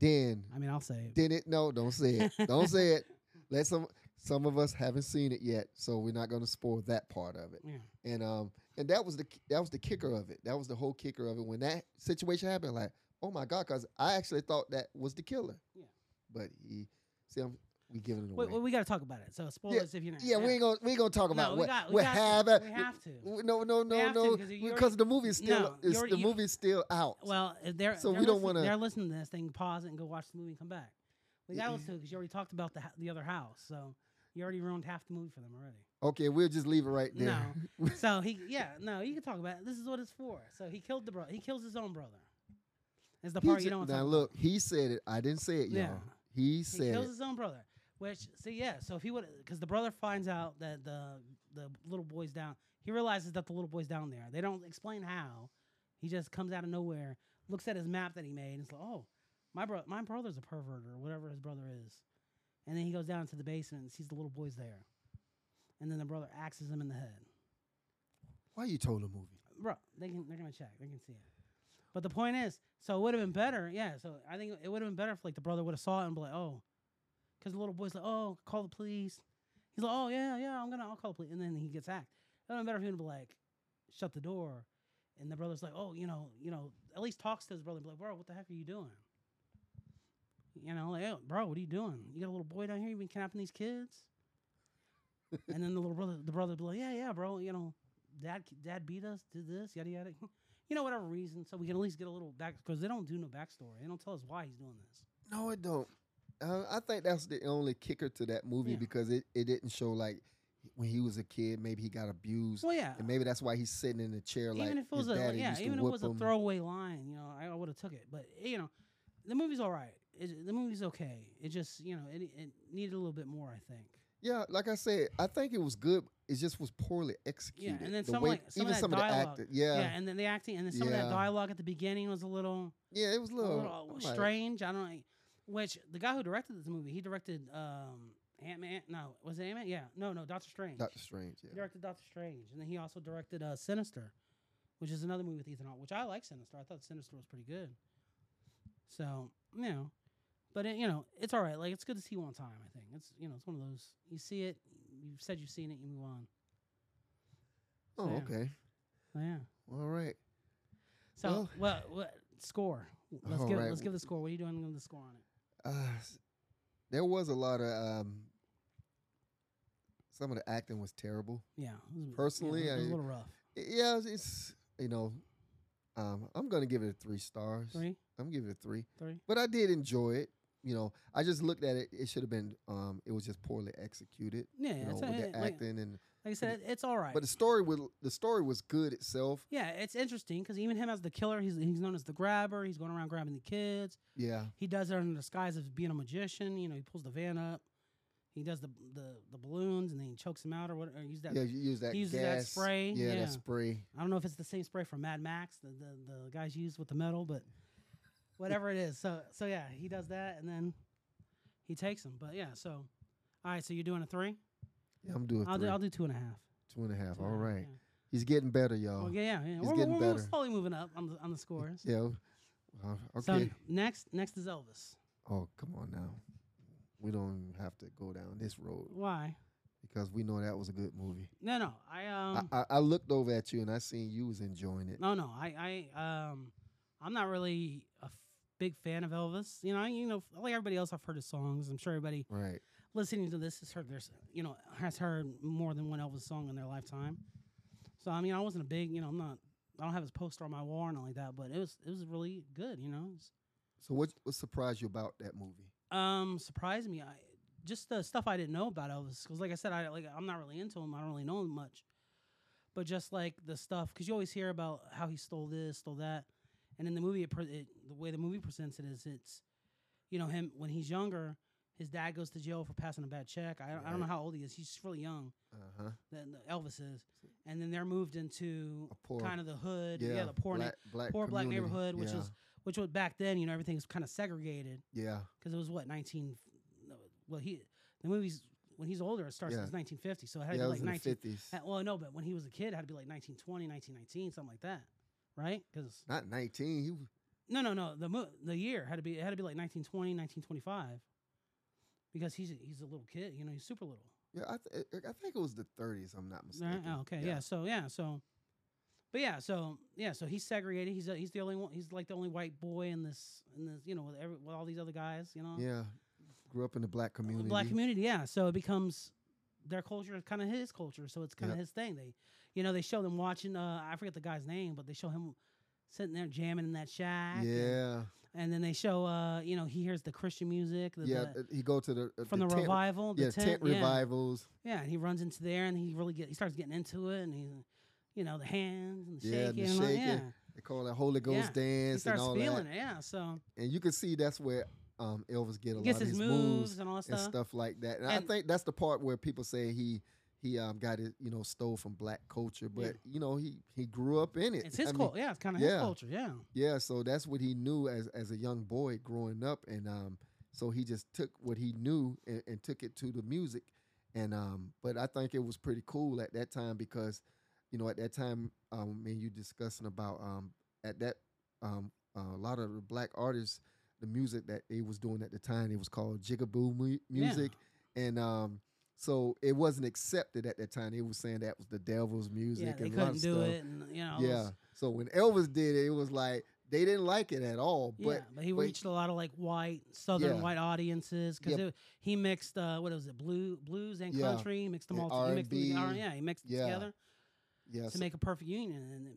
then I mean, I'll say it. then it no, don't say it, don't say it. Let some some of us haven't seen it yet, so we're not going to spoil that part of it. Yeah. And um, and that was the that was the kicker of it. That was the whole kicker of it. When that situation happened, like, oh my god, because I actually thought that was the killer. Yeah. But he, see, I'm, we giving it away. Wait, well, we got to talk about it. So spoilers if you're not. yeah, we ain't gonna we ain't gonna talk about No, we what got- we what got to. have We have to. no, no, no, have to, no, because the movie is still No, is, the movie's still out. Well, if they're So they're we don't wanna- They're listening to this. They can pause it and go watch the movie and come back. We got to Yeah. to because you already talked about the the other house. So you already ruined half the movie for them already. Okay, we'll just leave it right there. No. so he, yeah, no, you can talk about it. This is what it's for. So he killed the brother. He kills his own brother. Is the part ju- you don't now look, he said it. I didn't say it, y'all. Yeah. He said He kills it. his own brother. Which, see, yeah. So if he would, because the brother finds out that the the little boy's down, he realizes that the little boy's down there. They don't explain how. He just comes out of nowhere, looks at his map that he made, and it's like, oh, my bro, my brother's a pervert or whatever his brother is. And then he goes down to the basement and sees the little boy's there, and then the brother axes him in the head. Why you told the movie? Bro, they can they're gonna check. They can see it. But the point is, so it would have been better, yeah. So I think it would have been better if like the brother would have saw it and be like, oh, because the little boy's like, oh, call the police. He's like, oh yeah, yeah, I'm gonna, I'll call the police, and then he gets hacked. It would have been better if he would be like, shut the door, and the brother's like, oh, you know, you know, at least talks to his brother, and be like, bro, what the heck are you doing? You know, like, oh, bro, what are you doing? You got a little boy down here. You been kidnapping these kids? And then the little brother, the brother, be like, yeah, yeah, bro, you know, dad, dad beat us, did this, yada yada. You know, whatever reason, so we can at least get a little back because they don't do no backstory. They don't tell us why he's doing this. No, it don't. Uh, I think that's the only kicker to that movie Yeah. because it, it didn't show like when he was a kid, maybe he got abused, Well, yeah, and maybe that's why he's sitting in the chair like even if it was a daddy yeah, even if it was a him. throwaway line, you know, I, I would have took it. But you know, the movie's all right. It, the movie's okay. It just you know it, it needed a little bit more, I think. Yeah, like I said, I think it was good. It just was poorly executed. Yeah, and then the some, way, like, some of even that some of dialogue. the actors. Yeah, Yeah, yeah, and then the acting, and then some of that dialogue at the beginning was a little, yeah, it was a a little, little like, strange. I don't know. Which the guy who directed this movie, he directed um, Ant Man. No, was it Ant Man? Yeah, no, no, Doctor Strange. Doctor Strange. He Yeah. directed Doctor Strange, and then he also directed uh, Sinister, which is another movie with Ethan Hawke, which I like Sinister. I thought Sinister was pretty good. So you know, but it, you know, it's all right. Like it's good to see one time. I think it's you know, it's one of those you see it, you've said you've seen it, you move on. Oh, So, yeah. okay. So, yeah. All right. So Well- well, what score? Let's give right. let's give the score. What are you doing with the score on it? Uh, there was a lot of um. Some of the acting was terrible. Yeah. it was- Personally, yeah, it was I- a little rough. Yeah, it's, it's you know, um, I'm gonna give it a three stars. Three, I'm giving it a three, three. but I did enjoy it. You know, I just looked at it. It should have been. Um, it was just poorly executed. Yeah, you know, with the like, acting and. like I said, it's all right. But the story was the story was good itself. yeah, it's interesting because even him as the killer, he's he's known as the grabber. He's going around grabbing the kids. Yeah, He does it under the disguise of being a magician. You know, he pulls the van up. He does the the, the balloons and then he chokes him out or what? Or use that. yeah. You use that he uses gas that spray, Yeah, yeah. that spray. I don't know if it's the same spray from Mad Max the, the the guys use with the metal, but whatever it is. So so yeah, he does that and then he takes him. But yeah, so all right. So you're doing a three? Yeah, I'm doing I'll three. do I'll do two and a half. two and a half. Two All a half, yeah. he's getting better, y'all. Well, yeah, yeah. He's We're, getting we're, we're slowly moving up on the on the scores. Yeah. Uh, So next next is Elvis. oh, come on now. We don't have to go down this road Why? because we know that was a good movie. No, no. I um I, I, I looked over at you and I seen you was enjoying it. no no. I I um I'm not really a big fan of Elvis. You know, I, you know, like everybody else, I've heard his songs. I'm sure everybody Right. listening to this has heard there's you know has heard more than one Elvis song in their lifetime. So I mean, I wasn't a big you know I'm not I don't have his poster on my wall or nothing like that, but it was it was really good. You know, So what what surprised you about that movie? um surprised me. I just the stuff I didn't know about Elvis because like I said, I like I'm not really into him. I don't really know him much. But just like the stuff, because you always hear about how he stole this, stole that, and in the movie, it, it, the way the movie presents it is, it's, you know, him when he's younger, his dad goes to jail for passing a bad check. I, don't- I don't know how old he is. He's really young. Uh huh. Than Elvis is, and then they're moved into poor kind of the hood, yeah, yeah, the poor, black, black poor black neighborhood, which yeah. is which was back then. You know, everything was kind of segregated yeah because it was what 19 well he the movie's when he's older it starts Yeah. it's 1950 so it had yeah. to be like in the 19 uh, well no but when he was a kid it had to be like 1920 1919 something like that right because Not nineteen. He was, no no no the mo- the year had to be it had to be like 1920 1925 because he's a- he's a little kid you know he's super little yeah. I th- I think it was the thirties. I'm not Right? mistaken. Oh, okay yeah. so yeah so but yeah so yeah so he's segregated he's a, he's the only one he's like the only white boy in this in this you know with every with all these other guys you know Yeah. Grew up in the black community. Black community, yeah. So it becomes their culture is kind of his culture, so it's kind of Yep. his thing. They, you know, they show them watching. Uh, I forget the guy's name, but they show him sitting there jamming in that shack. Yeah. And, then they show, uh, you know, he hears the Christian music. The, Yeah. the- he go to the uh, from the, tent, revival, the Yeah, tent, yeah. revivals. Yeah, and he runs into there, and he really get he starts getting into it, and he, you know, the hands and the Yeah, shaking, the and shaking. yeah. They call it Holy Ghost Yeah. He dance and all feeling that. it, yeah. So And you can see that's where um, Elvis get a lot of his his moves, moves and all that and stuff. stuff like that. And, I think that's the part where people say he he um, got it, you know, stole from black culture, but Yeah. you know he he grew up in it. It's his culture, yeah. It's kind of his culture, yeah. Yeah, so that's what he knew as as a young boy growing up, and um, so he just took what he knew and, and took it to the music, and um, but I think it was pretty cool at that time because, you know, at that time, um, when you discussing about um, at that um, uh, a lot of the black artists, the music that they was doing at the time, it was called jigaboo mu- music, and um. So it wasn't accepted at that time. They was saying that was the devil's music Yeah, they and couldn't do stuff. it, and you know, Yeah. was- So when Elvis did it, it was like they didn't like it at all. But yeah, but he but- reached a lot of like white, southern Yeah. white audiences because Yep. he mixed uh, what was it, blue, blues and Yeah. country. He mixed them And all. He mixed them R&B. together. Yeah, he mixed Yeah. together yes, to make a perfect union. And then,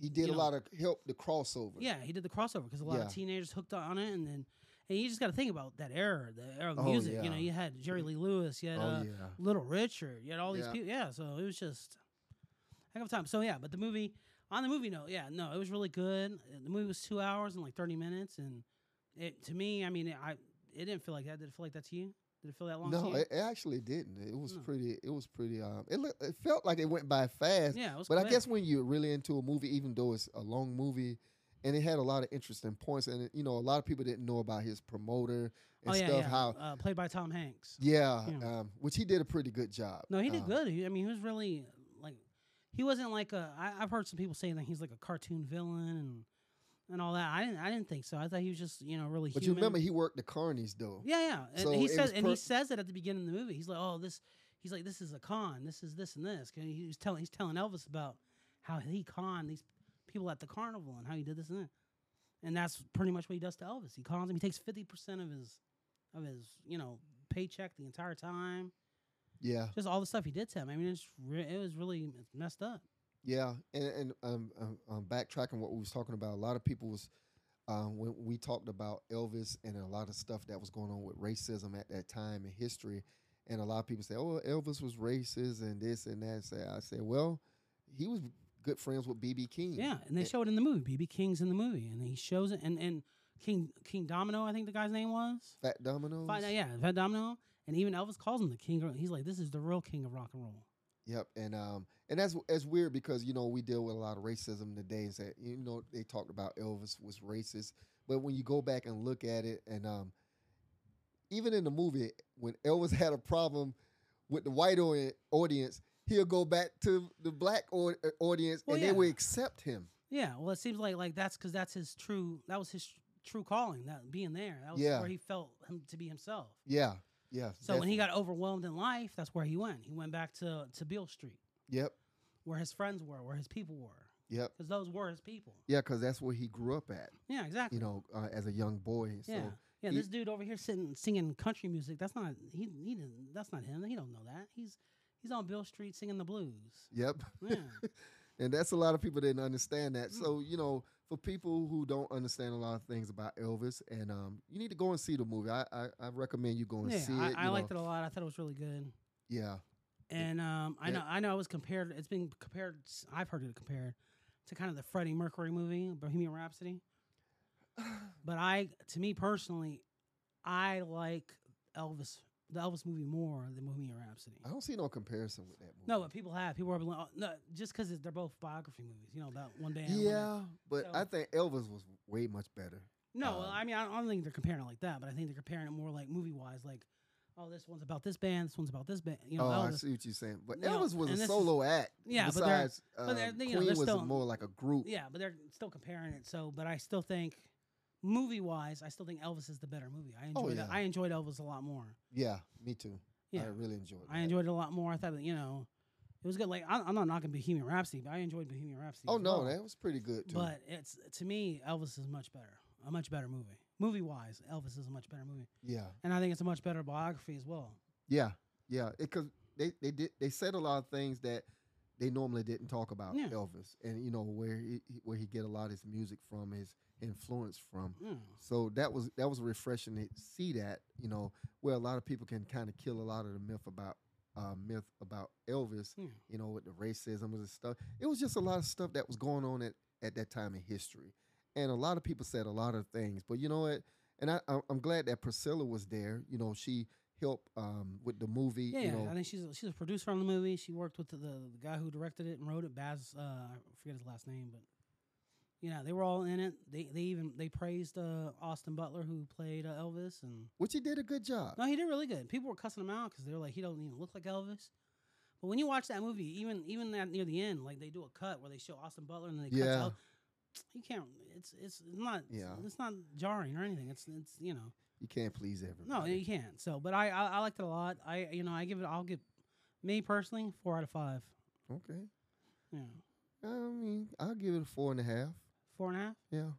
he did a know, lot of help the crossover. yeah, he did the crossover because a lot of teenagers hooked on it, and then and you just got to think about that era, the era of Oh, music. You know, you had Jerry Lee Lewis, you had Oh uh, yeah. Little Richard, you had all these Yeah. people. Yeah, so it was just heck of a time. So yeah, but the movie on the movie note, yeah, no, it was really good. The movie was two hours and like thirty minutes, and it to me, I mean, it, I it didn't feel like that. Did it feel like that to you? Did it feel that long No, it, actually didn't. It was No. pretty. It was pretty. Um, it look, it felt like it went by fast. yeah, it was. But I guess when you're really into a movie, even though it's a long movie, and it had a lot of interesting points, and it, you know, a lot of people didn't know about his promoter and oh yeah, stuff. yeah. How uh, played by Tom Hanks. yeah, Yeah. Um, which he did a pretty good job. No, he did Um, good. He, I mean, he was really like he wasn't like a. I, I've heard some people saying that he's like a cartoon villain and and all that. I didn't. I didn't think so. I thought he was just you know really. But you remember he worked the Carnies though. Yeah, yeah. And So he says, was and he says it at the beginning of the movie. He's like, "Oh, this." He's like, "This is a con. This is this and this." He's telling he's telling Elvis about how he conned these people at the carnival and how he did this and that. And that's pretty much what he does to Elvis. He calls him. He takes fifty percent of his of his you know paycheck the entire time. Yeah, Just all the stuff he did to him. I mean, it's re- it was really messed up. Yeah, and and um, um, um backtracking what we was talking about, a lot of people was um, when we talked about Elvis and a lot of stuff that was going on with racism at that time in history, and a lot of people say, "Oh, Elvis was racist and this and that." So I said, "Well, he was good friends with BB King." Yeah, and they And- show it in the movie. BB King's in the movie, and he shows it. And and King King Domino, I think the guy's name was. Fat Domino. Yeah, Fat Domino. And even Elvis calls him the king. He's like, this is the real king of rock and roll. Yep, and um, and that's that's weird because you know we deal with a lot of racism today. And that you know they talked about Elvis was racist, but when you go back and look at it, and um, even in the movie when Elvis had a problem with the white audience, he'll go back to the black uh, audience, Well, and yeah. they will accept him. Yeah, well, it seems like like that's because that's his true. That was his true calling. That being there. That was Yeah. where he felt him to be himself. Yeah, yeah. So when he got overwhelmed in life, that's where he went. He went back to to Beale Street, yep, where his friends were, where his people were, yep, because those were his people. yeah, because that's where he grew up at. Yeah, exactly. You know, uh, as a young boy. So yeah, yeah. he- This dude over here sitting singing country music. That's not he. He didn't. That's not him. He don't know that. He's he's on Beale Street singing the blues. yep. Yeah. and that's a lot of people didn't understand that. So you know, for people who don't understand a lot of things about Elvis, and um, you need to go and see the movie. I I, I recommend you go and yeah, see I, it. I liked know. it a lot. I thought it was really good. Yeah, And um, I know I know it was compared. It's been compared. I've heard it compared to kind of the Freddie Mercury movie, Bohemian Rhapsody. But I, to me personally, I like Elvis, the Elvis movie more than Bohemian Rhapsody. I don't see no comparison with that movie. No, but people have. People are like, oh, no, just because they're both biography movies. You know, that one band. one Yeah, but So- I think Elvis was way much better. No, well, Um, I mean, I don't think they're comparing it like that, but I think they're comparing it more like movie wise, like, oh, this one's about this band, this one's about this band. You know, oh, I see what you're saying. But You know, Elvis was a this is- solo act. Yeah, but they're- besides, but they're- um, you know, Queen they're was still- more like a group. Yeah, but they're still comparing it. So, but I still think, movie wise, I still think Elvis is the better movie. I oh, enjoyed it. Oh, yeah. I enjoyed Elvis a lot more. Yeah, me too. Yeah, I really enjoyed. it. I enjoyed it a lot more. I thought that you know, it was good. Like I'm not knocking Bohemian Rhapsody, but I enjoyed Bohemian Rhapsody. Oh no, well. that was pretty good too. But it's to me, Elvis is much better. A much better movie. Movie wise, Elvis is a much better movie, yeah, and I think it's a much better biography as well. Yeah, yeah, because they they did they said a lot of things that they normally didn't talk about Yeah. Elvis, and you know where he he- where he get a lot of his music from, his influence from. Yeah. So that was that was refreshing to see that you know where a lot of people can kind of kill a lot of the myth about uh, myth about Elvis, Yeah. you know, with the racism and stuff. It was just a lot of stuff that was going on at at that time in history, and a lot of people said a lot of things. But you know what? And I I'm glad that Priscilla was there. You know, she helped um, with the movie. Yeah, you know, I think she's a, she's a producer on the movie. She worked with the, the, the guy who directed it and wrote it, Baz. Uh, I forget his last name, but you know they were all in it. They they even they praised uh, Austin Butler who played uh, Elvis, and which he did a good job. no, he did really good. People were cussing him out because they were like, he don't even look like Elvis. But when you watch that movie, even even that near the end, like they do a cut where they show Austin Butler and then they cut Yeah. to El- you can't. It's it's not. Yeah. It's not jarring or anything. It's it's you know. You can't please everybody. No, you can't. So, but I, I I liked it a lot. I you know I give it. I'll give me personally four out of five. Okay. Yeah, I mean, I'll give it a four and a half. four and a half. Yeah.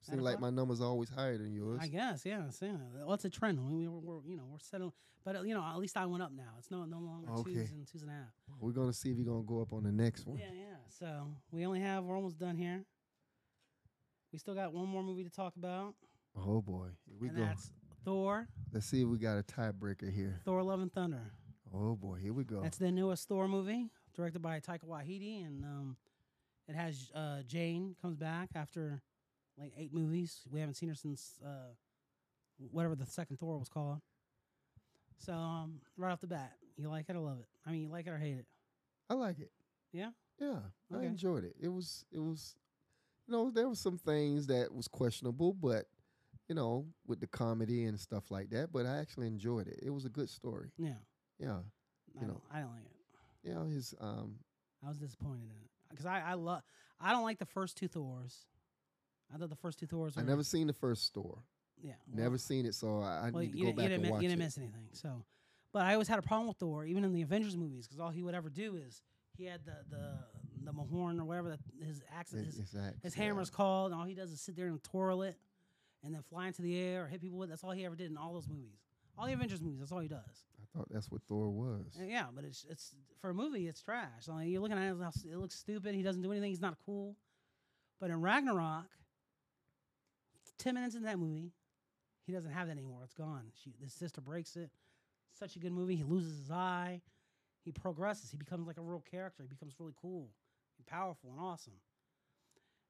Seems like five? my numbers are always higher than yours. I guess. Yeah. it's- yeah. What's a trend? We, we're, we're you know we're settling, but you know at least I went up now. It's no no longer Okay. twos and twos and a half. We're gonna see if you're gonna go up on the next one. Yeah, yeah. So we only have we're almost done here. We still got one more movie to talk about, Oh boy, here we and go. that's Thor. Let's see if we got a tiebreaker here. Thor: Love and Thunder. Oh boy, here we go. That's the newest Thor movie, directed by Taika Waititi, and um, it has uh, Jane comes back after like eight movies. We haven't seen her since uh, whatever the second Thor was called. So um, right off the bat, you like it or love it? I mean, you like it or hate it? I like it. Yeah? Yeah, I enjoyed it. It was it was, you know, there were some things that was questionable, but you know, with the comedy and stuff like that. But I actually enjoyed it. It was a good story. Yeah. Yeah, I You don't, know. I don't like it. know, his um, I was disappointed in it because I I love I don't like the first two Thors. I thought the first two Thors. I never seen the first Thor. yeah Never seen it, so I, I Well, need to go didn't- back and mi- watch you didn't it. miss anything. So, but I always had a problem with Thor, even in the Avengers movies, because all he would ever do is he had the the the Mahorn or whatever that his axe, Ex- his, exact- his yeah. called, and all he does is sit there and twirl it, and then fly into the air or hit people with. That's all he ever did in all those movies. All the Avengers movies, that's all he does. I thought that's what Thor was. And yeah, but it's it's for a movie, it's trash. Like you're looking at it, it looks stupid. He doesn't do anything. He's not cool. But in Ragnarok, ten minutes in that movie, he doesn't have that anymore. It's gone. She, his sister breaks it. Such a good movie. He loses his eye. He progresses. He becomes like a real character. He becomes really cool and powerful and awesome.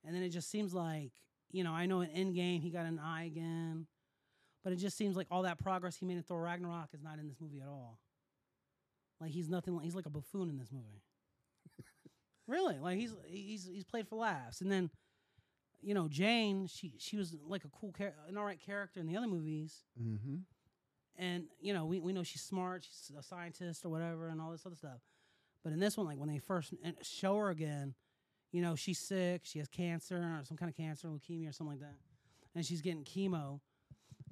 And then it just seems like, you know, I know in Endgame he got an eye again, but it just seems like all that progress he made in Thor Ragnarok is not in this movie at all. Like he's nothing. Like, he's like a buffoon in this movie. really, like he's he's he's played for laughs. And then, you know, Jane, she she was like a cool, char- an all right character in the other movies. Mm-hmm. And you know, we we know she's smart, she's a scientist or whatever, and all this other stuff. But in this one, like when they first show her again, you know, she's sick, she has cancer or some kind of cancer, leukemia or something like that, and she's getting chemo.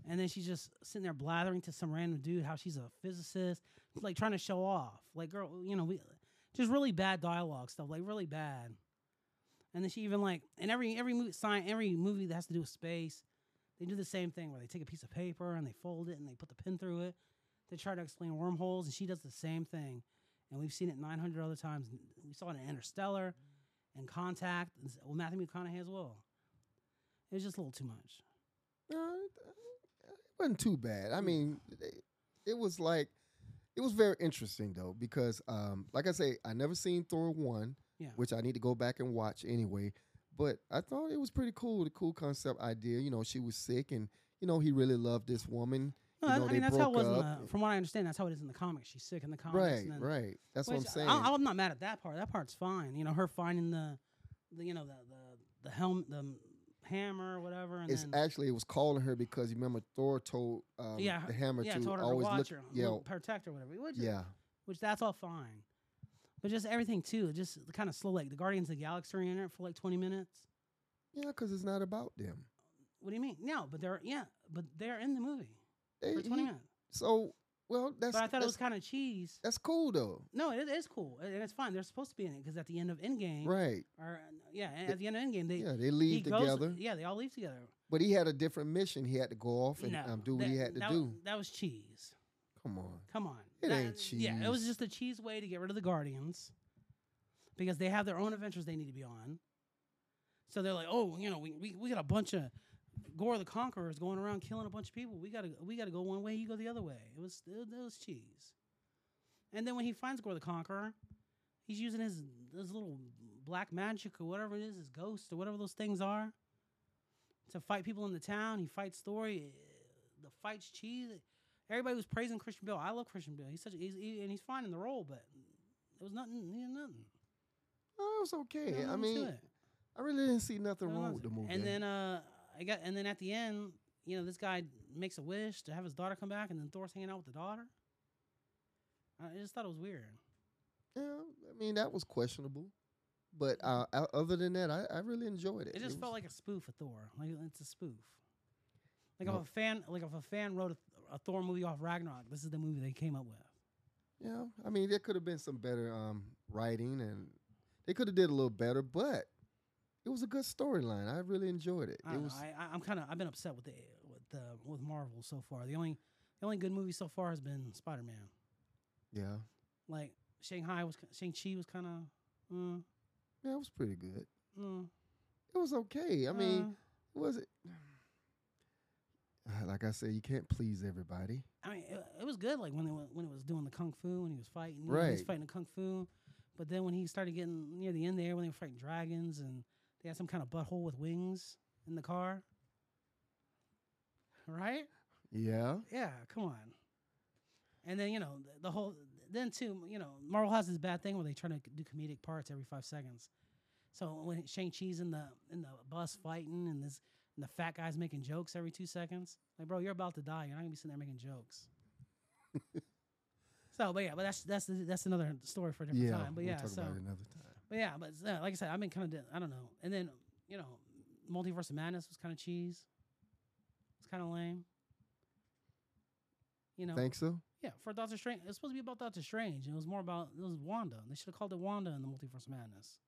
And then she's just sitting there blathering to some random dude how she's a physicist, like trying to show off. Like, girl, you know, we just really bad dialogue stuff, like really bad. And then she even like in every every movie sign every movie that has to do with space, they do the same thing where they take a piece of paper and they fold it and they put the pin through it to try to explain wormholes, and she does the same thing. And we've seen it 900 other times. We saw it in Interstellar and Contact, with Matthew McConaughey as well. It was just a little too much. No, it, wasn't too bad. I mean, it, it was like it was very interesting though because, um, like I say, I never seen Thor one, Yeah. which I need to go back and watch anyway. But I thought it was pretty cool, the cool concept idea. You know, she was sick, and you know he really loved this woman. No, you I- know, I mean, that's how it was. In the, from what I understand, that's how it is in the comics. She's sick in the comics. Right, and then, right. That's what I'm saying. I, I'm not mad at that part. That part's fine. You know, her finding the, the you know, the the the helm, the hammer, or whatever, and it's then actually it was calling her because you remember Thor told um, yeah, the hammer yeah, to told her always to watch look. her, protect her, whatever. Which, yeah. which that's all fine. But just everything too, just kind of slow. Like the Guardians of the Galaxy are in it for like 20 minutes. Yeah, because it's not about them. What do you mean? No, but they're yeah, but they're in the movie They- for 20 he- minutes. so, well, that's But I thought it was kind of cheese. that's cool though. No, it is cool, and it's fine. They're supposed to be in it because at the end of Endgame, Right. or yeah, at the end of Endgame, they Yeah, they he leave goes- together. yeah, they all leave together. But he had a different mission. He had to go off and no, um, do what he had to that, do. That was cheese. Come on. Come on, It That- ain't cheese. Yeah, it was just a cheese way to get rid of the Guardians because they have their own adventures they need to be on. So they're like, oh, you know, we we, we got a bunch of Gorr the Conqueror is going around killing a bunch of people. We gotta we gotta go one way. You go the other way. It was it, was cheese. And then when he finds Gorr the Conqueror, he's using his his little black magic or whatever it is, his ghost or whatever those things are, to fight people in the town. He fights Story. The fight's cheese. Everybody was praising Christian Bale. I love Christian Bale. He's such a, he's, he, and he's fine in the role, but it was nothing. He nothing. It was okay. I mean. I really didn't see nothing wrong with the movie. And then uh, I got and then at the end, you know, this guy makes a wish to have his daughter come back, and then Thor's hanging out with the daughter. I just thought it was weird. yeah, I mean that was questionable. But uh, o- other than that, I, I really enjoyed it. It just was- felt like a spoof of Thor. Like it's a spoof. Like No. if a fan, like if a fan wrote a, a Thor movie off Ragnarok, this is the movie they came up with. Yeah, I mean there could have been some better um, writing, and they could have did a little better. But it was a good storyline. I really enjoyed it. I It was know. I, I'm kind of I've been upset with the with the with Marvel so far. The only the only good movie so far has been Spider Man. yeah, Like Shanghai was Shang Chi was kind of. Mm, yeah, it was pretty good. mm, It was okay. I mean, uh, was it? Like I said, you can't please everybody. I mean, it, it was good. Like when wa- when it was doing the kung fu, when he was fighting, know, he was fighting the kung fu. But then when he started getting near the end there, when they were fighting dragons and they had some kind of butthole with wings in the car, right? Yeah, Yeah, come on. And then you know the, the whole then too you know Marvel has this bad thing where they try to do comedic parts every five seconds. So when Shang Chi's in the in the bus fighting and this and the fat guy's making jokes every two seconds, like bro, you're about to die. You're not gonna be sitting there making jokes. so, but yeah, but that's that's that's another story for a different yeah. time. But we'll yeah, so another time. But yeah, but uh, like I said, I've been kind of I don't know. And then you know, Multiverse of Madness was kind of cheese. It's kind of lame. You know, Think so? yeah, for Doctor Strange, it's supposed to be about Doctor Strange. It was more about it was Wanda. They should have called it Wanda in the Multiverse of Madness.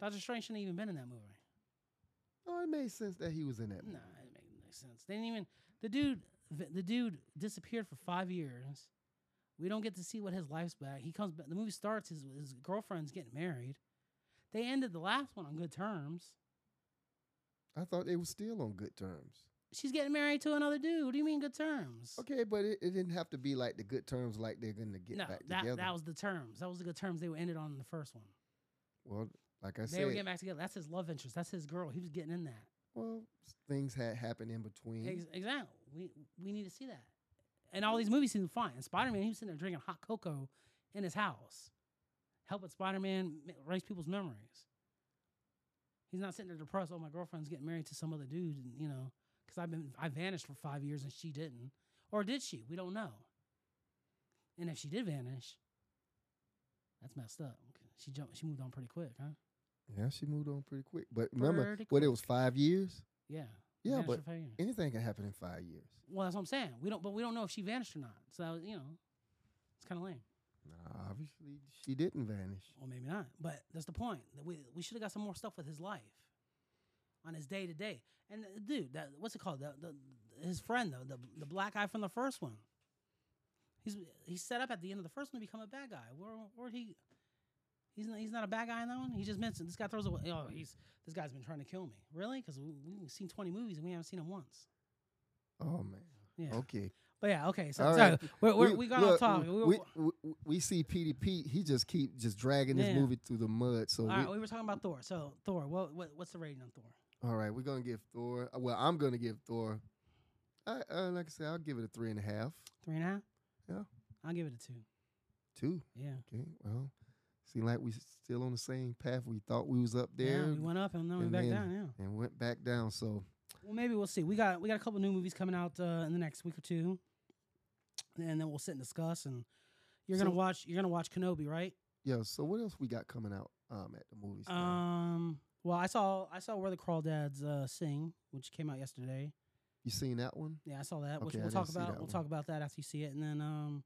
Doctor Strange shouldn't have even been in that movie. Oh, it made sense that he was in that. Nah, movie. it made no sense. They didn't even the dude. The dude disappeared for five years. We don't get to see what his life's back. He comes back. The movie starts. His his girlfriend's getting married. They ended the last one on good terms. I thought they were still on good terms. She's getting married to another dude. What do you mean good terms? Okay, but it, it didn't have to be like the good terms like they're gonna get no, back that together. that was the terms. That was the good terms they were ended on in the first one. well, like I They said, they were getting back together. That's his love interest. That's his girl. He was getting in that. well, things had happened in between. Ex- exactly. We we need to see that. And all these movies seem fine. And Spider Man, he was sitting there drinking hot cocoa in his house, helping Spider Man erase people's memories. He's not sitting there depressed. Oh, my girlfriend's getting married to some other dude, and you know, because I've been I vanished for five years and she didn't, or did she? We don't know. And if she did vanish, that's messed up. She jumped. She moved on pretty quick, huh? Yeah, she moved on pretty quick. But remember, Pretty what it was five years. Yeah. Yeah, but for five years. anything can happen in five years. well, that's what I'm saying. We don't, but we don't know if she vanished or not. So that was, you know, it's kind of lame. Nah, obviously, she didn't vanish. Or maybe not. But that's the point. That we we should have got some more stuff with his life, on his day to day. And uh, dude, that what's it called? The, the his friend though, the the black guy from the first one. He's he's set up at the end of the first one to become a bad guy. Where where'd he? He's not, he's not a bad guy in that one. He just mentioned this guy throws away. Oh, he's this guy's been trying to kill me. Really? Because we, we've seen twenty movies and we haven't seen him once. Oh man. Yeah. Okay. But yeah, okay. So, All so right. we're, we're, we, got off topic. We, We, we, we, we see Petey Pete. He just keep just dragging this movie through the mud. So all we, right, we were talking about Thor. So Thor, what, what what's the rating on Thor? all right, we're gonna give Thor. uh, Well, I'm gonna give Thor. I uh, like I said, I'll give it a three and a half. Three and a half. Yeah. I'll give it a two. Two. Yeah. Okay. Well, seem like we still on the same path. We thought we was up there Yeah, we went up and then we and back then- down. Yeah. and went back down. So Well, maybe we'll see. We got we got a couple new movies coming out uh, in the next week or two, and then we'll sit and discuss. And you're gonna watch you're gonna watch Kenobi, right? yeah. So what else we got coming out um at the movies? now? Um. Well, I saw I saw where the Crawdads uh, sing, which came out yesterday. you seen that one? Yeah, I saw that. Which Okay, I we'll talk about. We'll one. talk about that after you see it, and then um,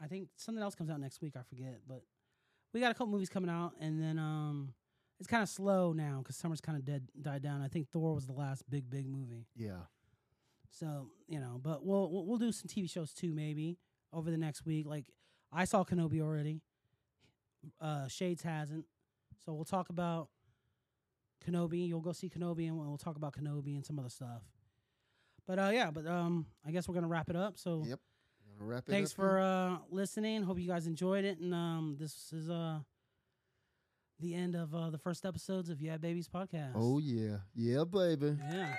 I think something else comes out next week. I forget, but we got a couple movies coming out, and then um, it's kind of slow now because summer's kind of dead died down. I think Thor was the last big big movie. Yeah. So you know, but we'll we'll, we'll do some TV shows too, maybe over the next week. Like I saw Kenobi already. Uh, Shades hasn't, so we'll talk about Kenobi. You'll go see Kenobi, and we'll, we'll talk about Kenobi and some other stuff. But uh, yeah, but um, I guess we're gonna wrap it up. So Yep. Wrap it thanks for uh listening. Hope you guys enjoyed it, and um, this is uh the end of uh the first episodes of Yeah Babies podcast. Oh yeah, yeah, baby. yeah.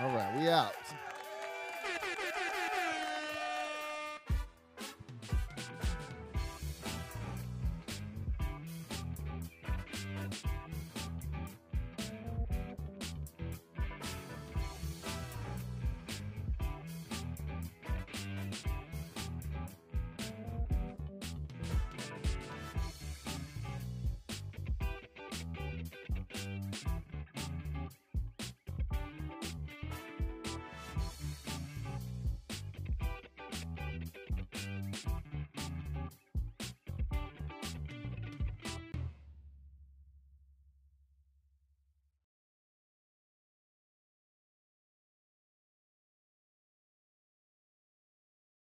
All right, we out.